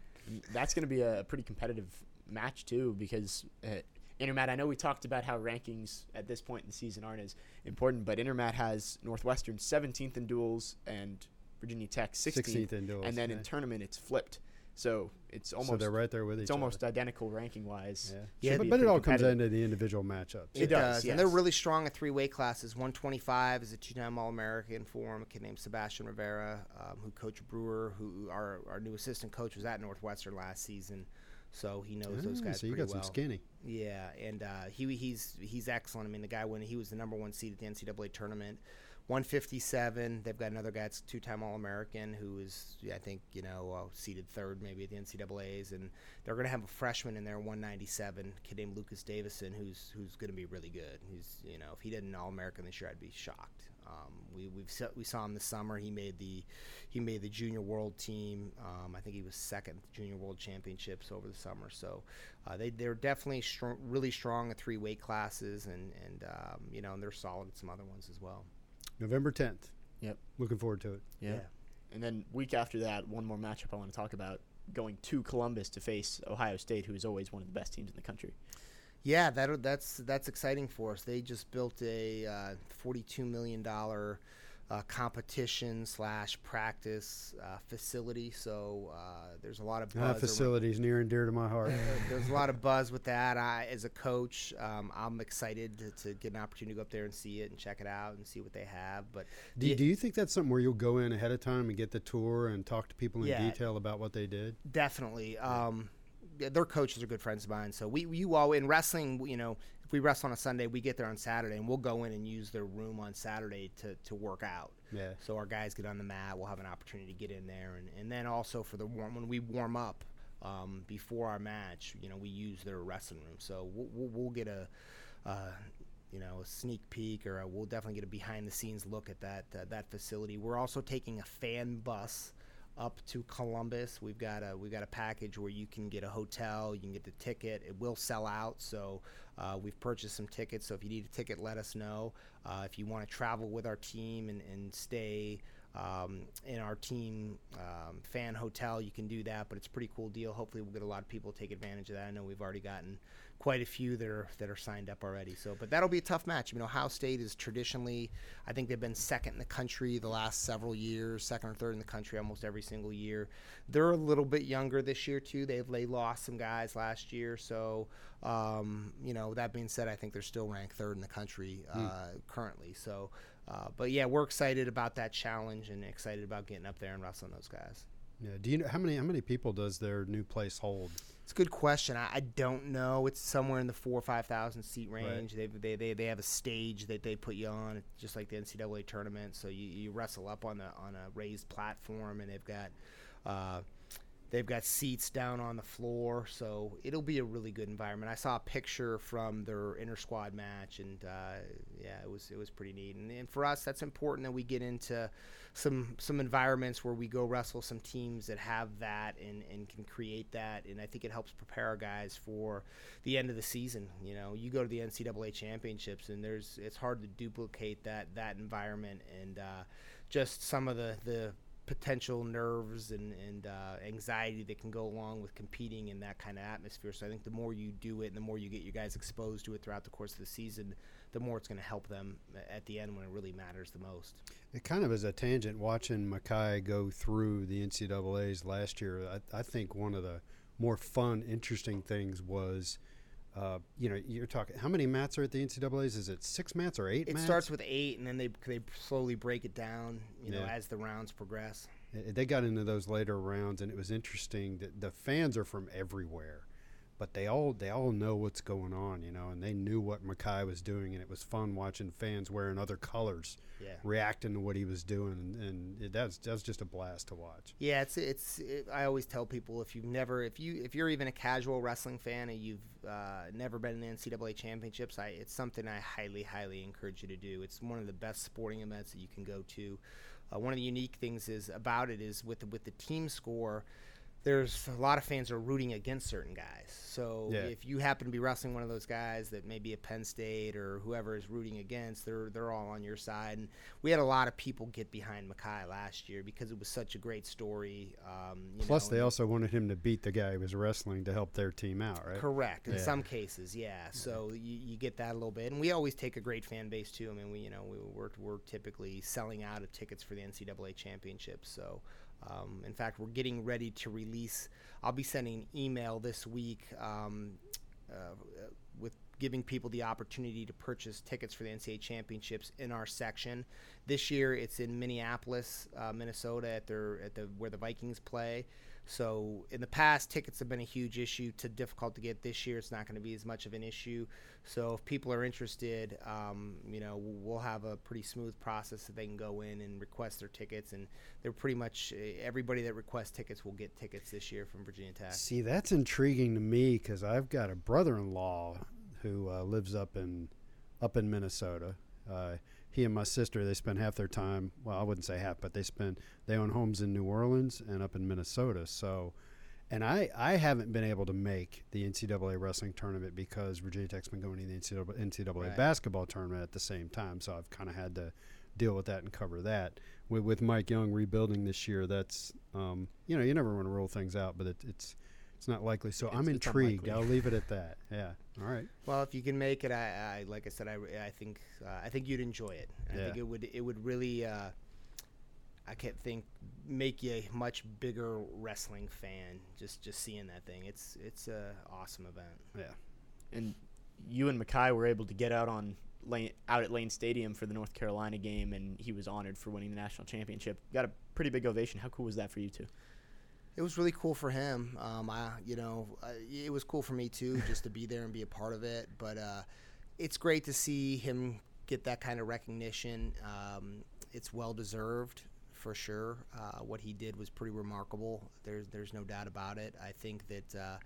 That's going to be a pretty competitive match too, because uh, Intermat. I know we talked about how rankings at this point in the season aren't as important, but Intermat has Northwestern 17th in duels and Virginia Tech 16th, 16th in duels, and then yeah. in tournament it's flipped. So it's almost so they're right there with each it's almost other. identical ranking wise. Yeah, Yeah, So- Should be but, but it all comes competitive. into the individual matchups. It does, And they're really strong at three weight classes. 125 is a two-time All-American for 'em, a kid named Sebastian Rivera, um, who Coach Brewer, who our, our new assistant coach, was at Northwestern last season, so he knows those Ah, guys so you pretty got well. some skinny. Yeah, and uh, he he's he's excellent. I mean, the guy when he was the number one seed at the NCAA tournament, 157. They've got another guy that's two-time All-American who is I think you know uh, seeded third maybe at the NCAA's, and they're going to have a freshman in there 197, kid named Lucas Davison, who's who's going to be really good. He's you know if he didn't All-American this year, I'd be shocked. Um, we we've se- we saw him this summer. He made the he made the junior world team. Um, I think he was second junior world championships over the summer. So uh, they they're definitely strong, really strong at three weight classes, and and um, you know and they're solid at some other ones as well. November 10th. Yep. Looking forward to it. Yeah. Yeah. And then week after that, one more matchup I want to talk about going to Columbus to face Ohio State, who is always one of the best teams in the country. Yeah, that that's that's exciting for us. They just built a uh, forty-two million dollar uh, competition slash practice uh, facility. So uh, there's a lot of buzz. Ah, around- facilities near and dear to my heart. there's a lot of buzz with that. I, as a coach, um, I'm excited to, to get an opportunity to go up there and see it and check it out and see what they have. But Do, the- do you think that's something where you'll go in ahead of time and get the tour and talk to people in Yeah. detail about what they did? Definitely. Um, yeah, their coaches are good friends of mine. So we, you all in wrestling, you know, if we wrestle on a Sunday, we get there on Saturday and we'll go in and use their room on Saturday to, to work out. Yeah. So our guys get on the mat. We'll have an opportunity to get in there, and, and then also for the warm when we warm up um, before our match, you know, we use their wrestling room. So we'll, we'll, we'll get a. Uh, you know, a sneak peek, or a, we'll definitely get a behind-the-scenes look at that uh, that facility. We're also taking a fan bus up to Columbus. We've got a we've got a package where you can get a hotel, you can get the ticket. It will sell out, so uh, we've purchased some tickets. So if you need a ticket, let us know. Uh, if you want to travel with our team and, and stay um, in our team um, fan hotel, you can do that. But it's a pretty cool deal. Hopefully, we'll get a lot of people to take advantage of that. I know we've already gotten quite a few that are that are signed up already. So, but that'll be a tough match. I mean, Ohio State is traditionally, I think they've been second in the country the last several years, second or third in the country almost every single year. They're a little bit younger this year too. They've they lost some guys last year, so um, you know that being said, I think they're still ranked third in the country uh, currently. So, uh, but yeah, we're excited about that challenge and excited about getting up there and wrestling those guys. Yeah. Do you know how many how many people does their new place hold? It's a good question. I, I don't know. It's somewhere in the four or five thousand seat Right. range. They, they they they have a stage that they put you on, just like the NCAA tournament. So you, you wrestle up on the on a raised platform, and they've got uh, they've got seats down on the floor. So it'll be a really good environment. I saw a picture from their inter squad match, and uh, yeah, it was it was pretty neat. And, and for us, that's important that we get into some some environments where we go wrestle some teams that have that and, and can create that and I think it helps prepare our guys for the end of the season. You know, you go to the NCAA championships and there's it's hard to duplicate that that environment and uh, just some of the the potential nerves and, and uh, anxiety that can go along with competing in that kind of atmosphere. So I think the more you do it and the more you get your guys exposed to it throughout the course of the season, the more it's going to help them at the end when it really matters the most. It kind of is a tangent watching Mekhi go through the NCAA's last year. I, I think one of the more fun, interesting things was – uh, you know, you're talking how many mats are at the NCAA's? Is it six mats or eight? It mats? starts with eight, and then they they slowly break it down. You know, as the rounds progress. They got into those later rounds, and it was interesting that the fans are from everywhere but they all they all know what's going on, you know, and they knew what Mekhi was doing, and it was fun watching fans wearing other colors, yeah. reacting to what he was doing, and, and it, that's that's just a blast to watch. Yeah, it's it's. It, I always tell people if you've never, if you if you're even a casual wrestling fan and you've uh, never been in the NCAA championships, I, it's something I highly highly encourage you to do. It's one of the best sporting events that you can go to. Uh, one of the unique things is about it is with the, with the team score there's a lot of fans are rooting against certain guys. So yeah. if you happen to be wrestling one of those guys that maybe a Penn State or whoever is rooting against, they're they're all on your side. And we had a lot of people get behind Mekhi last year because it was such a great story. Um, Plus, know, they also wanted him to beat the guy who was wrestling to help their team out, right? Correct. In yeah. some cases, yeah. So you, you get that a little bit, and we always take a great fan base too. I mean, we you know we, we're we're typically selling out of tickets for the NCAA championships, so. Um, in fact, we're getting ready to release. I'll be sending an email this week um, uh, with giving people the opportunity to purchase tickets for the NCAA championships in our section. This year, it's in Minneapolis, uh, Minnesota, at their at the where the Vikings play. So in the past, tickets have been a huge issue to difficult to get. This year, it's not going to be as much of an issue. So if people are interested, um, you know, we'll have a pretty smooth process that they can go in and request their tickets, and they're pretty much everybody that requests tickets will get tickets this year from Virginia Tech. See, that's intriguing to me because I've got a brother-in-law who uh, lives up in up in Minnesota. Uh, he and my sister they spend half their time well i wouldn't say half but they spend they own homes in new orleans and up in minnesota so and I, I haven't been able to make the NCAA wrestling tournament because Virginia Tech's been going to the NCAA, NCAA right. basketball tournament at the same time. So I've kind of had to deal with that and cover that. With, with Mike Young rebuilding this year, that's um, you know you never want to rule things out, but it, it's it's not likely. So it's, I'm intrigued. I'll leave it at that. Yeah. All right. Well, if you can make it, I, I like I said, I, I think uh, I think you'd enjoy it. I yeah. think it would it would really. Uh, I can't think make you a much bigger wrestling fan just just seeing that thing. It's it's a awesome event. Yeah. And you and Mekhi were able to get out on Lane, out at Lane Stadium for the North Carolina game, and he was honored for winning the national championship. Got a pretty big ovation. How cool was that for you too? It was really cool for him. Um, I, you know, it was cool for me too, just to be there and be a part of it. But uh, it's great to see him get that kind of recognition. Um, it's well deserved for sure. Uh, what he did was pretty remarkable. There's there's no doubt about it. I think that. Uh,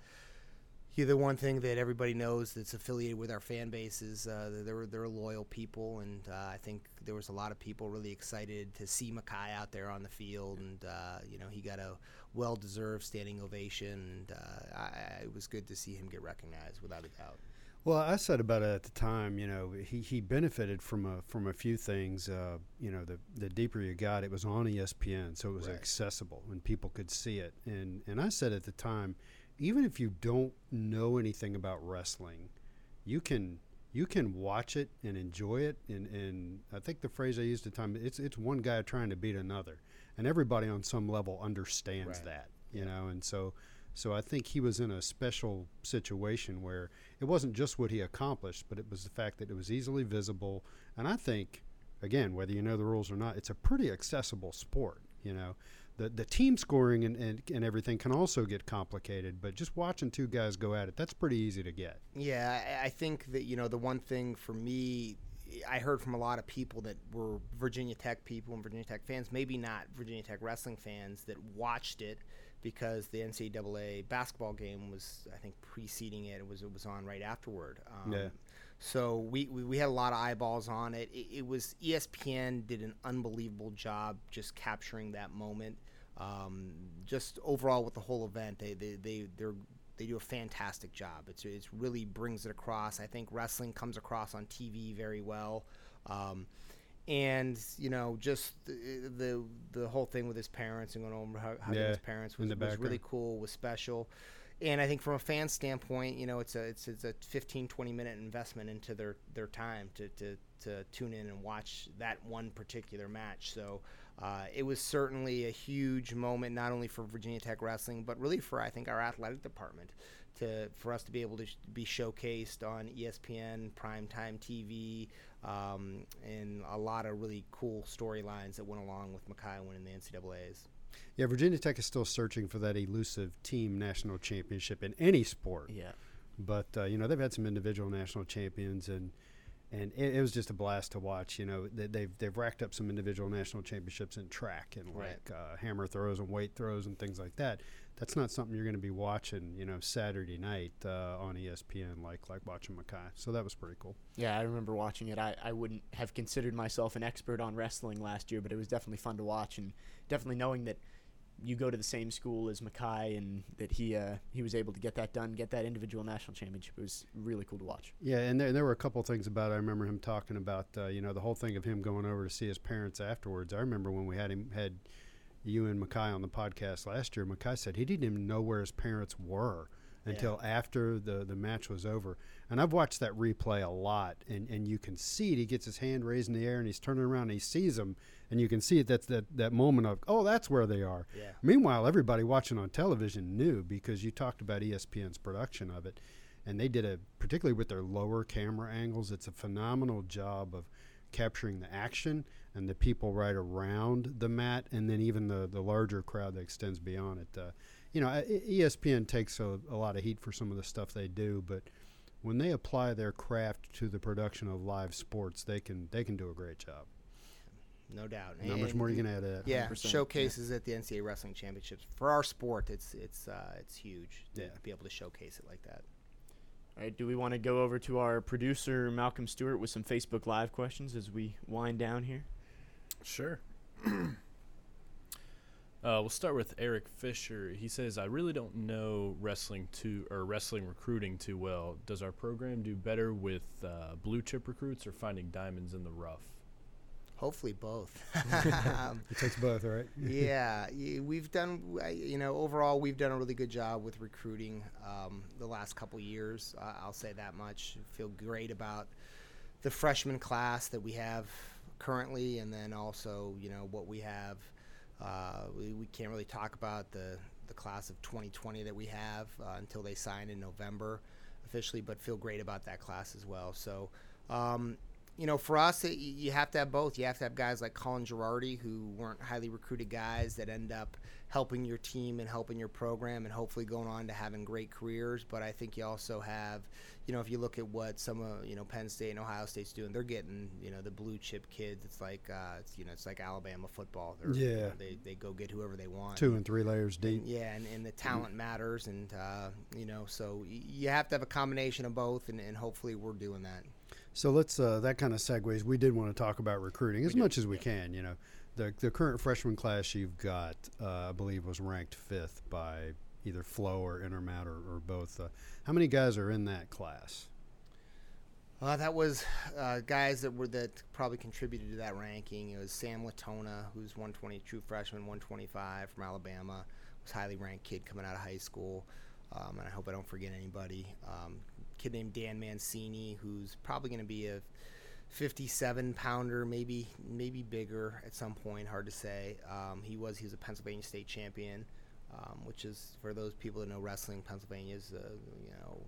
the one thing that everybody knows that's affiliated with our fan base is uh, they're they're loyal people, and uh, I think there was a lot of people really excited to see Mekhi out there on the field, and uh, you know he got a well-deserved standing ovation, and uh, I, it was good to see him get recognized without a doubt. Well, I said about it at the time. You know, he, he benefited from a from a few things. Uh, you know, the the deeper you got, it was on ESPN, so it was right. accessible and people could see it. And and I said at the time, even if you don't know anything about wrestling, you can you can watch it and enjoy it. And, and I think the phrase I used at the time, it's it's one guy trying to beat another, and everybody on some level understands right. that. You know, and so so I think he was in a special situation where it wasn't just what he accomplished, but it was the fact that it was easily visible. And I think, again, whether you know the rules or not, it's a pretty accessible sport. You know, the the team scoring and, and, and everything can also get complicated, but just watching two guys go at it, that's pretty easy to get. Yeah, I, I think that you know the one thing for me I heard from a lot of people that were Virginia Tech people and Virginia Tech fans, maybe not Virginia Tech wrestling fans, that watched it because the NCAA basketball game was, I think, preceding it. It was it was on right afterward. Um, yeah. So we, we, we, had a lot of eyeballs on it. it. It was ESPN did an unbelievable job just capturing that moment. Um, just overall with the whole event, they they they they they do a fantastic job. It's it really brings it across. I think wrestling comes across on TV very well. Um, and you know just the, the the whole thing with his parents and going over hu- hugging Yeah, his parents was, was really cool was special and i think from a fan standpoint you know it's a it's, it's a 15 20 minute investment into their their time to, to to tune in and watch that one particular match so uh, it was certainly a huge moment not only for virginia tech wrestling but really for i think our athletic department to for us to be able to sh- be showcased on ESPN primetime TV um, and a lot of really cool storylines that went along with Mekhi winning the NCAA's. Yeah, Virginia Tech is still searching for that elusive team national championship in any sport. Yeah. But uh, you know they've had some individual national champions, and and it, it was just a blast to watch. You know they, they've they've racked up some individual national championships in track and Right. like uh, hammer throws and weight throws and things like that. That's not something you're going to be watching, you know, Saturday night uh, on ESPN like like watching Mekhi. So that was pretty cool. Yeah, I remember watching it. I, I wouldn't have considered myself an expert on wrestling last year, but it was definitely fun to watch, and definitely knowing that you go to the same school as Mekhi and that he uh, he was able to get that done, get that individual national championship. It was really cool to watch. Yeah, and there, there were a couple things about it. I remember him talking about, uh, you know, the whole thing of him going over to see his parents afterwards. I remember when we had him had you and Mekhi on the podcast last year. Mekhi said he didn't even know where his parents were until after the the match was over. And I've watched that replay a lot, and, and you can see it. He gets his hand raised in the air, and he's turning around, and he sees them, and you can see it. That's that that moment of, oh, that's where they are. Yeah. Meanwhile, everybody watching on television knew because you talked about ESPN's production of it, and they did a particularly with their lower camera angles. It's a phenomenal job of capturing the action and the people right around the mat, and then even the the larger crowd that extends beyond it. Uh, you know, ESPN takes a, a lot of heat for some of the stuff they do, but when they apply their craft to the production of live sports, they can they can do a great job. No doubt. How much more you can add to that. Yeah, 100%, yeah. showcases at the NCAA wrestling championships for our sport. It's it's uh, it's huge to Yeah. be able to showcase it like that. All right, do we want to go over to our producer Malcolm Stewart with some Facebook Live questions as we wind down here? Sure. uh, we'll start with Eric Fisher. He says, "I really don't know wrestling too or wrestling recruiting too well. Does our program do better with uh, blue chip recruits or finding diamonds in the rough?" Hopefully both. um, It takes both, right? yeah, we've done. You know, overall, we've done a really good job with recruiting um, the last couple years. Uh, I'll say that much. Feel great about the freshman class that we have currently, and then also, you know, what we have. Uh, we, we can't really talk about the the class of 2020 that we have uh, until they sign in November officially, but feel great about that class as well. So. Um, you know, for us, it, you have to have both. You have to have guys like Colin Girardi, who weren't highly recruited guys that end up helping your team and helping your program and hopefully going on to having great careers. But I think you also have, you know, if you look at what some of, you know, Penn State and Ohio State's doing, they're getting, you know, the blue chip kids. It's like, uh, it's, you know, it's like Alabama football. They're, you know, Yeah. they, they go get whoever they want. Two and three layers deep. Yeah, and, and the talent matters, and uh, you know, so you have to have a combination of both, and, and hopefully we're doing that. So let's uh, that kind of segues. We did want to talk about recruiting as much as we can. You know, the the current freshman class you've got, uh, I believe, was ranked fifth by either Flow or Intermat or, or both. Uh, how many guys are in that class? Uh, that was uh, guys that were that probably contributed to that ranking. It was Sam Latona, who's 120 true freshman, 125 from Alabama, was highly ranked kid coming out of high school. Um, and I hope I don't forget anybody. Um, kid named Dan Mancini, who's probably going to be a 57 pounder, maybe maybe bigger at some point. Hard to say. Um, he was he was a Pennsylvania state champion, um, which is for those people that know wrestling. Pennsylvania is uh, you know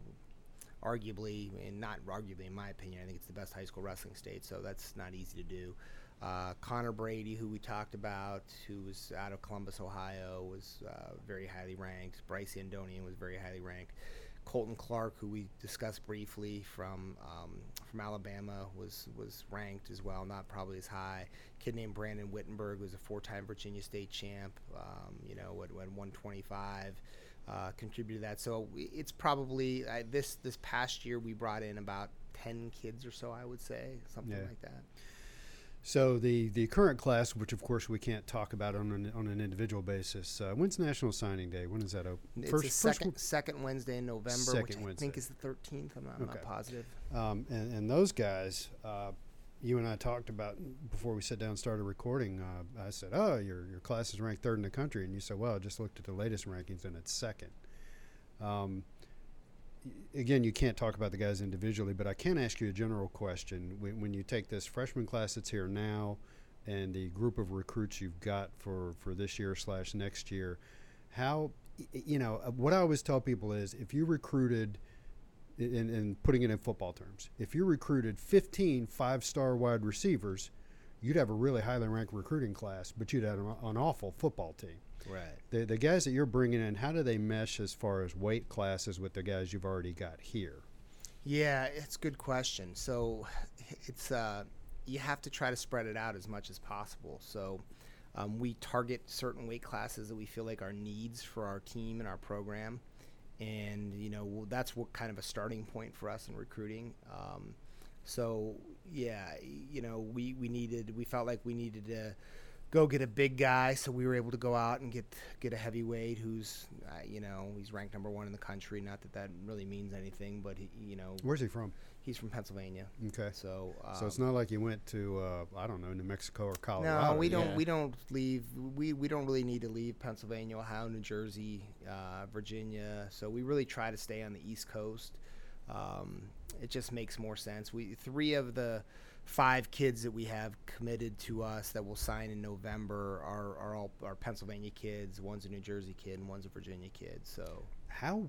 arguably, and not arguably, in my opinion, I think it's the best high school wrestling state. So that's not easy to do. Uh, Connor Brady, who we talked about, who was out of Columbus, Ohio, was uh, very highly ranked. Bryce Andonian was very highly ranked. Colton Clark, who we discussed briefly from um, from Alabama, was was ranked as well, not probably as high. Kid named Brandon Wittenberg was a four-time Virginia State champ. Um, you know, at, at 125, uh, contributed to that. So it's probably uh, this this past year we brought in about 10 kids or so, I would say, something Yeah. like that. So the the current class, which of course we can't talk about on an, on an individual basis. Uh, when's National Signing Day? When is that open? It's a second second Wednesday in November, which Second I Wednesday. think is the 13th. I'm not, I'm Okay. not positive. Um, and, and those guys, uh, you and I talked about before we sat down and started recording. Uh, I said, "Oh, your your class is ranked third in the country," and you said, "Well, I just looked at the latest rankings and it's second. Um, again, you can't talk about the guys individually, but I can ask you a general question. When, when you take this freshman class that's here now, and the group of recruits you've got for for this year slash next year, how you know uh, what I always tell people is if you recruited in, in putting it in football terms, if you recruited 15 five star wide receivers, you'd have a really highly ranked recruiting class, but you'd have an awful football team. Right. The, the guys that you're bringing in, how do they mesh as far as weight classes with the guys you've already got here? Yeah, it's a good question. So it's uh, you have to try to spread it out as much as possible. So um, we target certain weight classes that we feel like are needs for our team and our program and you know that's what kind of a starting point for us in recruiting. Um, so yeah, you know we we needed we felt like we needed to go get a big guy, so we were able to go out and get get a heavyweight who's uh, you know he's ranked number one in the country. Not that that really means anything, but he, you know Where's he from? he's from Pennsylvania. Okay. So um, so it's not like you went to uh, I don't know New Mexico or Colorado. no, we don't. yeah. We don't leave. We we don't really need to leave Pennsylvania, Ohio, New Jersey, uh, Virginia. So we really try to stay on the East Coast. Um, it just makes more sense. We three of the five kids that we have committed to us that will sign in November are are all are Pennsylvania kids. One's a New Jersey kid and one's a Virginia kid. So How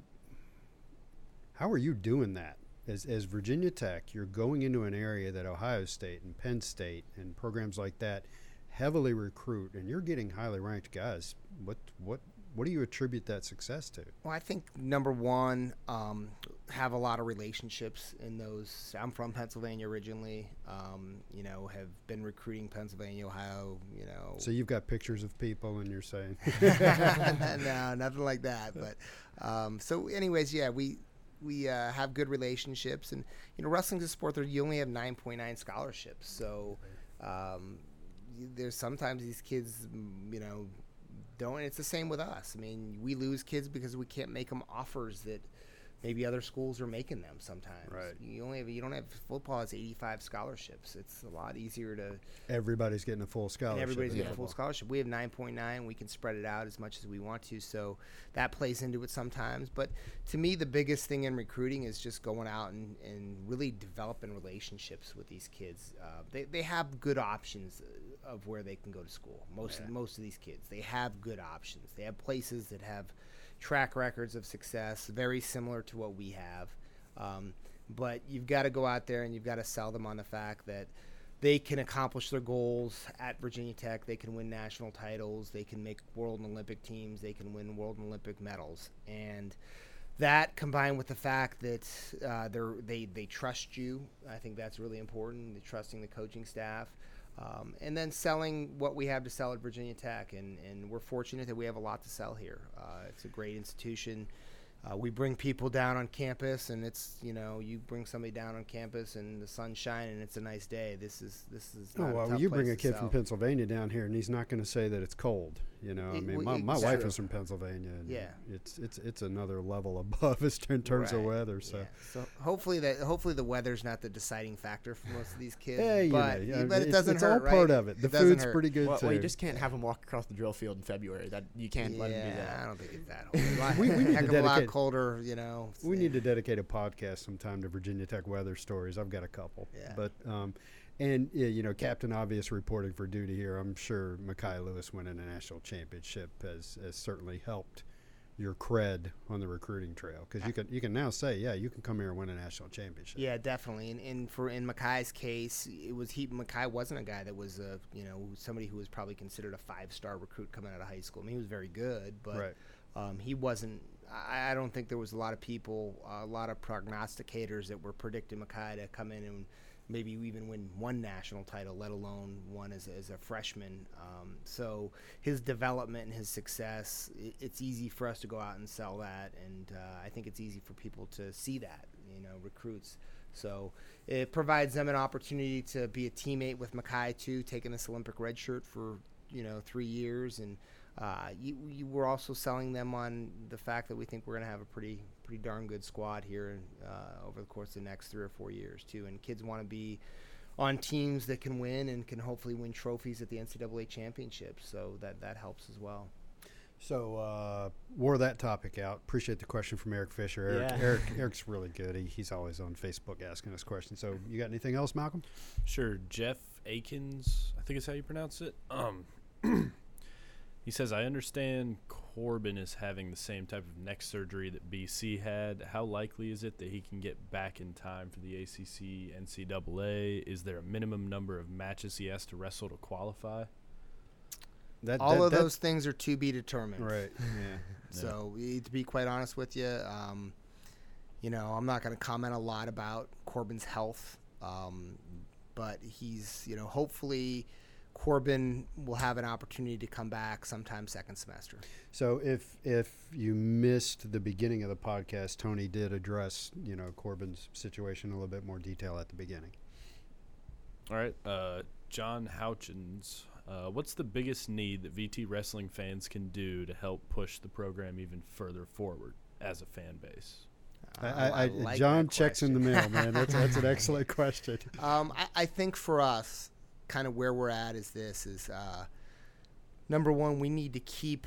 how are you doing that? As, as Virginia Tech, you're going into an area that Ohio State and Penn State and programs like that heavily recruit, and you're getting highly ranked guys. What what what do you attribute that success to? Well, I think number one, um, have a lot of relationships in those. I'm from Pennsylvania originally. Um, you know, have been recruiting Pennsylvania, Ohio. You know, So you've got pictures of people, and you're saying, no, nothing like that. But um, so, anyways, yeah, we we uh, have good relationships, and you know, wrestling's a sport that you only have 9.9 scholarships. So um, there's sometimes these kids, you know, don't. It's the same with us. I mean, we lose kids because we can't make them offers that maybe other schools are making them sometimes. Right. You only have you don't have football has 85 scholarships. It's a lot easier to everybody's getting a full and scholarship. everybody's in getting a full scholarship. We have 9.9. We can spread it out as much as we want to. So that plays into it sometimes. But to me, the biggest thing in recruiting is just going out and, and really developing relationships with these kids. Uh, they, they have good options uh, of where they can go to school. Most of, most of these kids, they have good options. They have places that have track records of success, very similar to what we have. Um, but you've got to go out there and you've got to sell them on the fact that they can accomplish their goals at Virginia Tech. They can win national titles. They can make world and Olympic teams. They can win world and Olympic medals. And that combined with the fact that uh, they they trust you, I think that's really important. The trusting the coaching staff, um, and then selling what we have to sell at Virginia Tech. And, and we're fortunate that we have a lot to sell here. Uh, it's a great institution. Uh, we bring people down on campus, and it's you know you bring somebody down on campus, and the sun's shining, and it's a nice day. This is this is. Oh well, you bring a kid from. Pennsylvania down here, and he's not going to say that it's cold. You know, I mean, my, my wife true. is from Pennsylvania. And Yeah. it's it's it's another level above us in terms of weather. So. Yeah. so hopefully that hopefully the weather's not the deciding factor for most of these kids. Yeah, you but, know, yeah, but it doesn't it's hurt, all right? part of it. The doesn't food's hurt. pretty good Well, too. well, you just can't have them walk across the drill field in February. That you can't let them do Yeah, that. I don't think it's that cold. We- we need to of a lot dedicate- colder, you know. we need to dedicate a podcast sometime to Virginia Tech weather stories. I've got a couple. Yeah. But um, and you know, Captain Obvious reporting for duty here. I'm sure Mekhi Lewis winning a national championship has, has certainly helped your cred on the recruiting trail because you can you can now say, yeah, you can come here and win a national championship. Yeah, definitely. And, and for in Mekhi's case, it was he. Mekhi wasn't a guy that was a you know somebody who was probably considered a five star recruit coming out of high school. I mean, he was very good, but Right. um, he wasn't. I, I don't think there was a lot of people, a lot of prognosticators that were predicting Mekhi to come in and maybe you even win one national title, let alone one as, as a freshman. Um, so his development and his success, i it's easy for us to go out and sell that, and uh, I think it's easy for people to see that, you know, recruits. So it provides them an opportunity to be a teammate with Mekhi too, taking this Olympic red shirt for you know three years, and uh, you, you we're also selling them on the fact that we think we're going to have a pretty pretty darn good squad here uh, over the course of the next three or four years too. And kids want to be on teams that can win and can hopefully win trophies at the NCAA championship. So that that helps as well. So uh, wore that topic out. Appreciate the question from Eric Fisher. Eric, Yeah. Eric Eric's really good. He, he's always on Facebook asking us questions. So you got anything else, Malcolm? Sure, Jeff Akins, I think is how you pronounce it. Um, he says, I understand Korbin is having the same type of neck surgery that BC had. How likely is it that he can get back in time for the ACC NCAA? Is there a minimum number of matches he has to wrestle to qualify? That, All that- of those things are to be determined. Right. Yeah. So, y- to be quite honest with you, um, you know, I'm not going to comment a lot about Korbin's health, um, but he's, you know, hopefully Korbin will have an opportunity to come back sometime second semester. So if if you missed the beginning of the podcast, Tony did address you know Korbin's situation in a little bit more detail at the beginning. All right, uh, John Houchins. Uh, what's the biggest need that VT wrestling fans can do to help push the program even further forward as a fan base? I, Uh, I, I, like John checks in the mail, man. That's that's an excellent question. Um, I, I think for us, kind of where we're at is this: is uh, number one, we need to keep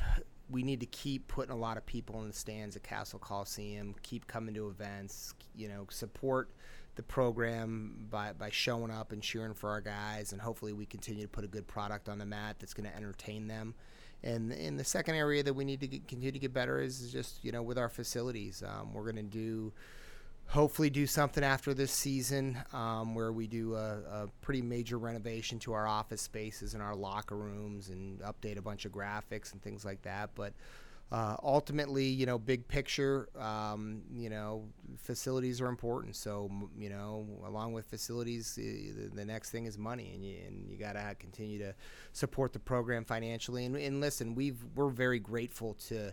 we need to keep putting a lot of people in the stands at Cassell Coliseum. Keep coming to events. You know, support the program by by showing up and cheering for our guys, and hopefully we continue to put a good product on the mat that's going to entertain them. And in the second area that we need to get, continue to get better is just you know with our facilities. Um, we're going to do hopefully do something after this season um, where we do a, a pretty major renovation to our office spaces and our locker rooms and update a bunch of graphics and things like that. But uh, ultimately, you know, big picture, um, you know, facilities are important. So, you know, along with facilities, the, the next thing is money, and you, and you got to continue to support the program financially. And, and listen, we've we're very grateful to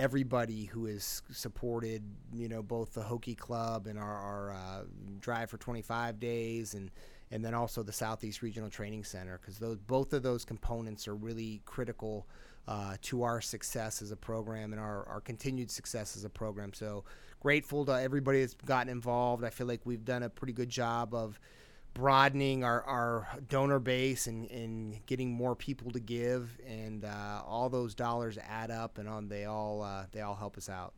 everybody who has supported, you know, both the Hokie Club and our, our uh, Drive for 25 Days, and and then also the Southeast Regional Training Center, because those both of those components are really critical uh, to our success as a program and our, our continued success as a program. So grateful to everybody that's gotten involved. I feel like we've done a pretty good job of broadening our, our donor base and, and getting more people to give and uh, all those dollars add up and on they all uh, they all help us out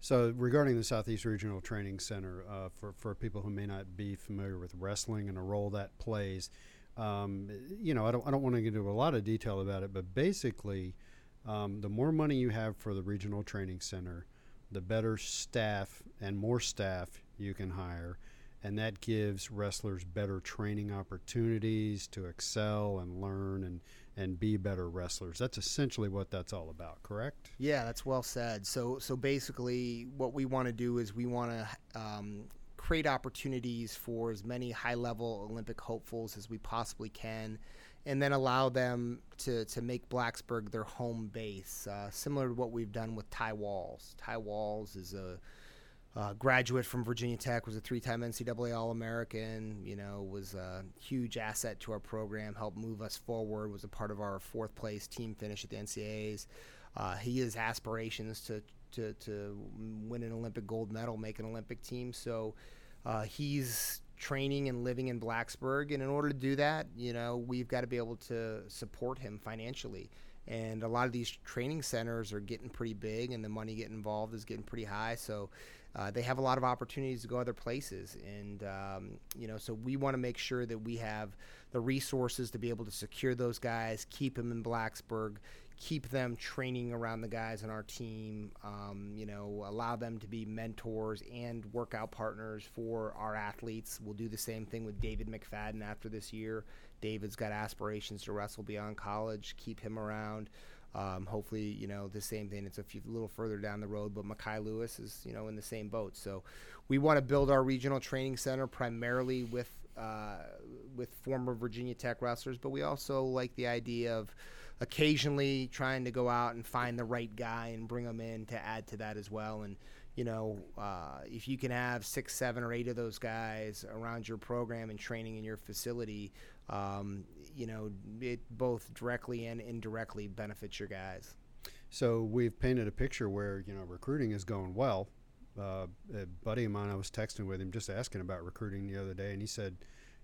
So regarding the Southeast Regional Training Center, uh, for for people who may not be familiar with wrestling and the role that plays, um, you know, I don't I don't want to get into a lot of detail about it, but basically, um, the more money you have for the regional training center, the better staff and more staff you can hire. And that gives wrestlers better training opportunities to excel and learn and, and be better wrestlers. That's essentially what that's all about, correct? Yeah, that's well said. So, so basically, what we want to do is we want to um, create opportunities for as many high-level Olympic hopefuls as we possibly can, and then allow them to to make Blacksburg their home base, uh, similar to what we've done with Ty Walz. Ty Walz is a uh, graduate from Virginia Tech, was a three-time NCAA All-American. You know, was a huge asset to our program, helped move us forward. Was a part of our fourth-place team finish at the NCAA's. Uh, he has aspirations to, to to win an Olympic gold medal, make an Olympic team. So uh, he's training and living in Blacksburg, and in order to do that, you know, we've got to be able to support him financially. And a lot of these training centers are getting pretty big, and the money getting involved is getting pretty high. So uh, they have a lot of opportunities to go other places, and um, you know, so we want to make sure that we have the resources to be able to secure those guys, keep them in Blacksburg, keep them training around the guys on our team. Um, you know, allow them to be mentors and workout partners for our athletes. We'll do the same thing with David McFadden after this year. David's got aspirations to wrestle beyond college. Keep him around. Um, hopefully, you know, the same thing. It's a few, little further down the road, but Mekhi Lewis is, you know, in the same boat. So we want to build our regional training center primarily with uh, with former Virginia Tech wrestlers, but we also like the idea of occasionally trying to go out and find the right guy and bring them in to add to that as well. And you know, uh, if you can have six, seven, or eight of those guys around your program and training in your facility, um, you know, it both directly and indirectly benefits your guys. So we've painted a picture where you know recruiting is going well. Uh, a buddy of mine, I was texting with him just asking about recruiting the other day, and he said,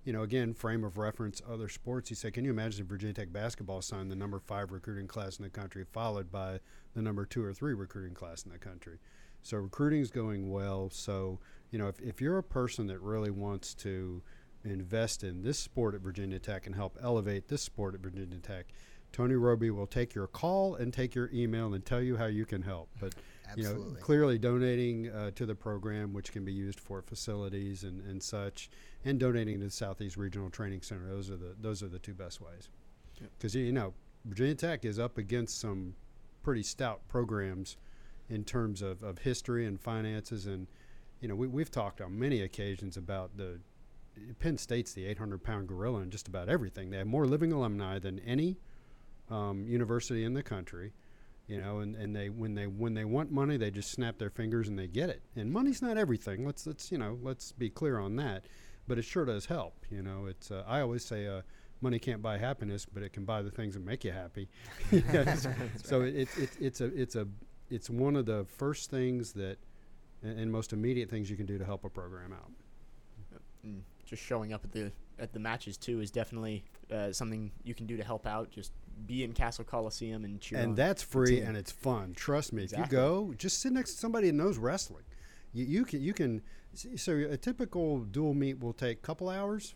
you know, again, frame of reference other sports. He said, "Can you imagine if Virginia Tech basketball signed the number five recruiting class in the country, followed by the number two or three recruiting class in the country?" So recruiting is going well. So you know, if if you're a person that really wants to invest in this sport at Virginia Tech and help elevate this sport at Virginia Tech, Tony Robie will take your call and take your email and tell you how you can help. But you know, clearly donating uh, to the program, which can be used for facilities and, and such, and donating to the Southeast Regional Training Center. Those are the those are the two best ways. Yep. Because you know, Virginia Tech is up against some pretty stout programs in terms of, of history and finances, and you know, we, we've talked on many occasions about the Penn State's the 800 pound gorilla in just about everything. They have more living alumni than any um, university in the country you know and, and they when they when they want money they just snap their fingers and they get it. And money's not everything. Let's let's you know let's be clear on that. But it sure does help you know. It's uh, i always say uh, money can't buy happiness but it can buy the things that make you happy. So it, it, it, it's a it's a it's one of the first things that and, and most immediate things you can do to help a program out just showing up at the at the matches too is definitely uh, something you can do to help out. Just be in Cassell Coliseum and cheer. on and that's free and it's fun. Trust me. If you go, just sit next to somebody that knows wrestling. You, you can you can. So a typical dual meet will take a couple hours.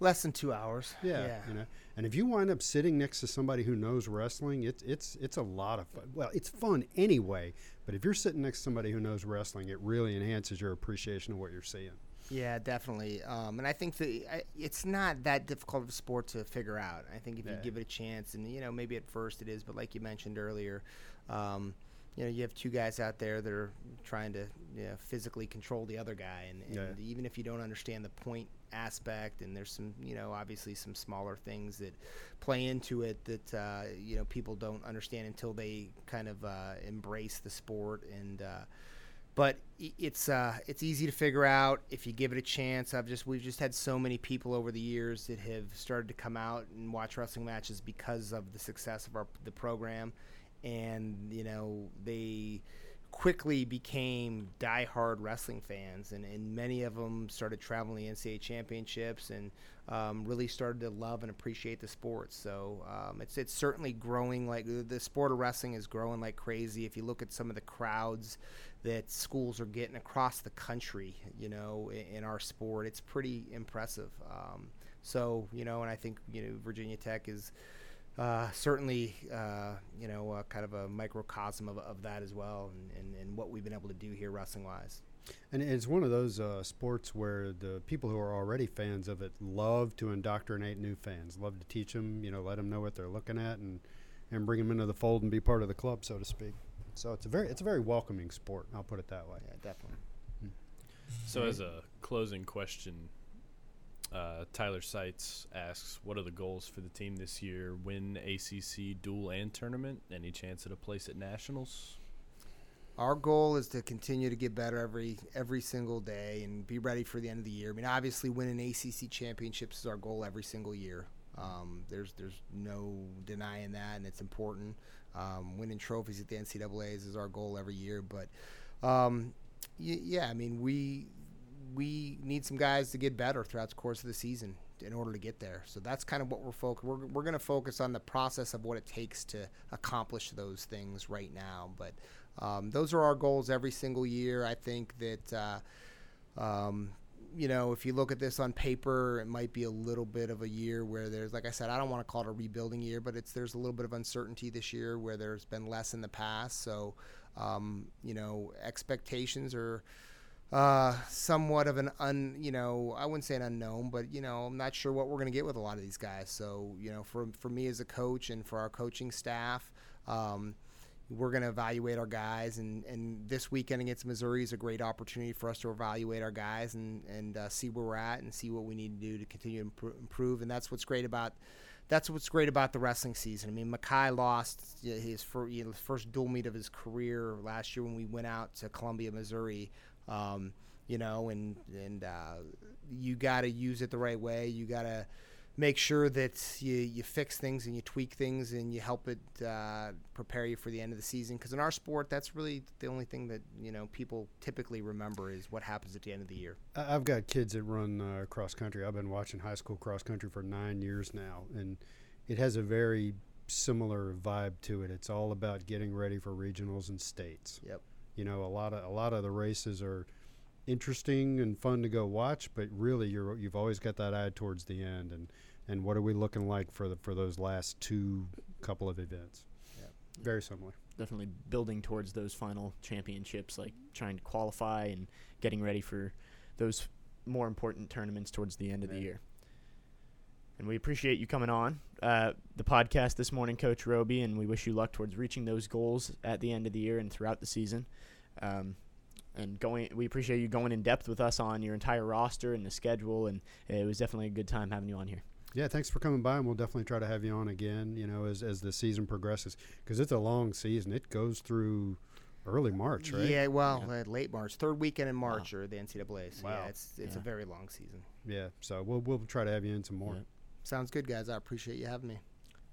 Less than two hours. Yeah, you know. And if you wind up sitting next to somebody who knows wrestling, it's it's it's a lot of fun. Well, it's fun anyway. But if you're sitting next to somebody who knows wrestling, it really enhances your appreciation of what you're seeing. Yeah, definitely. Um, and I think that I, it's not that difficult of a sport to figure out. I think if you give it a chance, and you know, maybe at first it is, but like you mentioned earlier, um, you know, you have two guys out there that are trying to you know, physically control the other guy, and, and Yeah. even if you don't understand the point aspect, and there's some, you know, obviously some smaller things that play into it that uh, you know people don't understand until they kind of uh, embrace the sport and. Uh, but it's uh, it's easy to figure out if you give it a chance. I've just we've just had so many people over the years that have started to come out and watch wrestling matches because of the success of our the program, and you know they quickly became diehard wrestling fans, and, and many of them started traveling the NCAA championships and um, really started to love and appreciate the sport. So um, it's it's certainly growing like the- sport of wrestling is growing like crazy. If you look at some of the crowds that schools are getting across the country, you know, in, in our sport, it's pretty impressive. Um, so you know, and I think you know Virginia Tech is uh, certainly, uh, you know, uh, kind of a microcosm of, of that as well, and, and, and what we've been able to do here wrestling wise. And it's one of those uh, sports where the people who are already fans of it love to indoctrinate new fans, love to teach them, you know, let them know what they're looking at, and and bring them into the fold and be part of the club, so to speak. So it's a very it's a very welcoming sport. I'll put it that way. Yeah, definitely. So, as a closing question, uh, Tyler Seitz asks, "What are the goals for the team this year? Win ACC dual and tournament? Any chance at a place at nationals?" Our goal is to continue to get better every every single day and be ready for the end of the year. I mean, obviously, winning ACC championships is our goal every single year. Um, there's there's no denying that, and it's important. Um, winning trophies at the NCAA's is our goal every year. But um, yeah, I mean, we we need some guys to get better throughout the course of the season in order to get there. So that's kind of what we're focused. We're, we're going to focus on the process of what it takes to accomplish those things right now. But um, those are our goals every single year. I think that. Uh, um, you know, if you look at this on paper, it might be a little bit of a year where there's, like I said, I don't want to call it a rebuilding year, but it's there's a little bit of uncertainty this year where there's been less in the past. So, um, you know, expectations are uh, somewhat of an un, you know, I wouldn't say an unknown, but you know, I'm not sure what we're going to get with a lot of these guys. So, you know, for for me as a coach and for our coaching staff. Um, we're going to evaluate our guys, and, and this weekend against Missouri is a great opportunity for us to evaluate our guys and and uh, see where we're at and see what we need to do to continue to impro- improve. And that's what's great about that's what's great about the wrestling season. I mean, Mekhi lost his first, you know, first dual meet of his career last year when we went out to Columbia, Missouri. Um, you know, and and uh, you got to use it the right way. You got to make sure that you, you fix things and you tweak things and you help it uh, prepare you for the end of the season. Because in our sport, that's really the only thing that you know people typically remember is what happens at the end of the year. I've got kids that run uh, cross country. I've been watching high school cross country for nine years now, and it has a very similar vibe to it. It's all about getting ready for regionals and states. Yep. You know, a lot of a lot of the races are interesting and fun to go watch, but really, you're you've always got that eye towards the end, and and what are we looking like for the for those last two couple of events? Yep. Very similar. Definitely building towards those final championships, like trying to qualify and getting ready for those more important tournaments towards the end of the year. And we appreciate you coming on uh, the podcast this morning, Coach Robie, and we wish you luck towards reaching those goals at the end of the year and throughout the season. Um, and going, we appreciate you going in depth with us on your entire roster and the schedule, and it was definitely a good time having you on here. Yeah, thanks for coming by, and we'll definitely try to have you on again. You know, as as the season progresses, because it's a long season. It goes through early March, right? Yeah, well, Uh, late March, third weekend in March, or the NCAA. So Wow. yeah, it's it's a very long season. Yeah. So we'll we'll try to have you in some more. Yeah. Sounds good, guys. I appreciate you having me.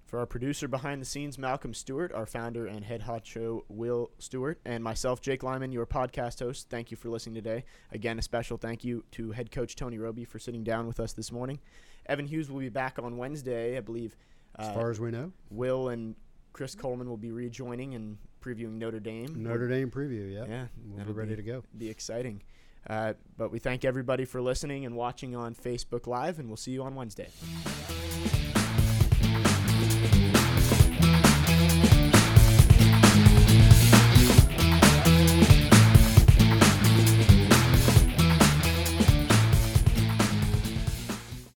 For our producer behind the scenes, Malcolm Stewart, our founder and head honcho, Will Stewart, and myself, Jake Lyman, your podcast host, thank you for listening today. Again, a special thank you to head coach Tony Robie for sitting down with us this morning. Evan Hughes will be back on Wednesday, I believe. As Uh, far as we know, Will and Chris Coleman will be rejoining and previewing Notre Dame. Notre Dame preview. Yeah. Yeah, We'll be ready be- to go. Be exciting. Uh, but we thank everybody for listening and watching on Facebook Live, and we'll see you on Wednesday.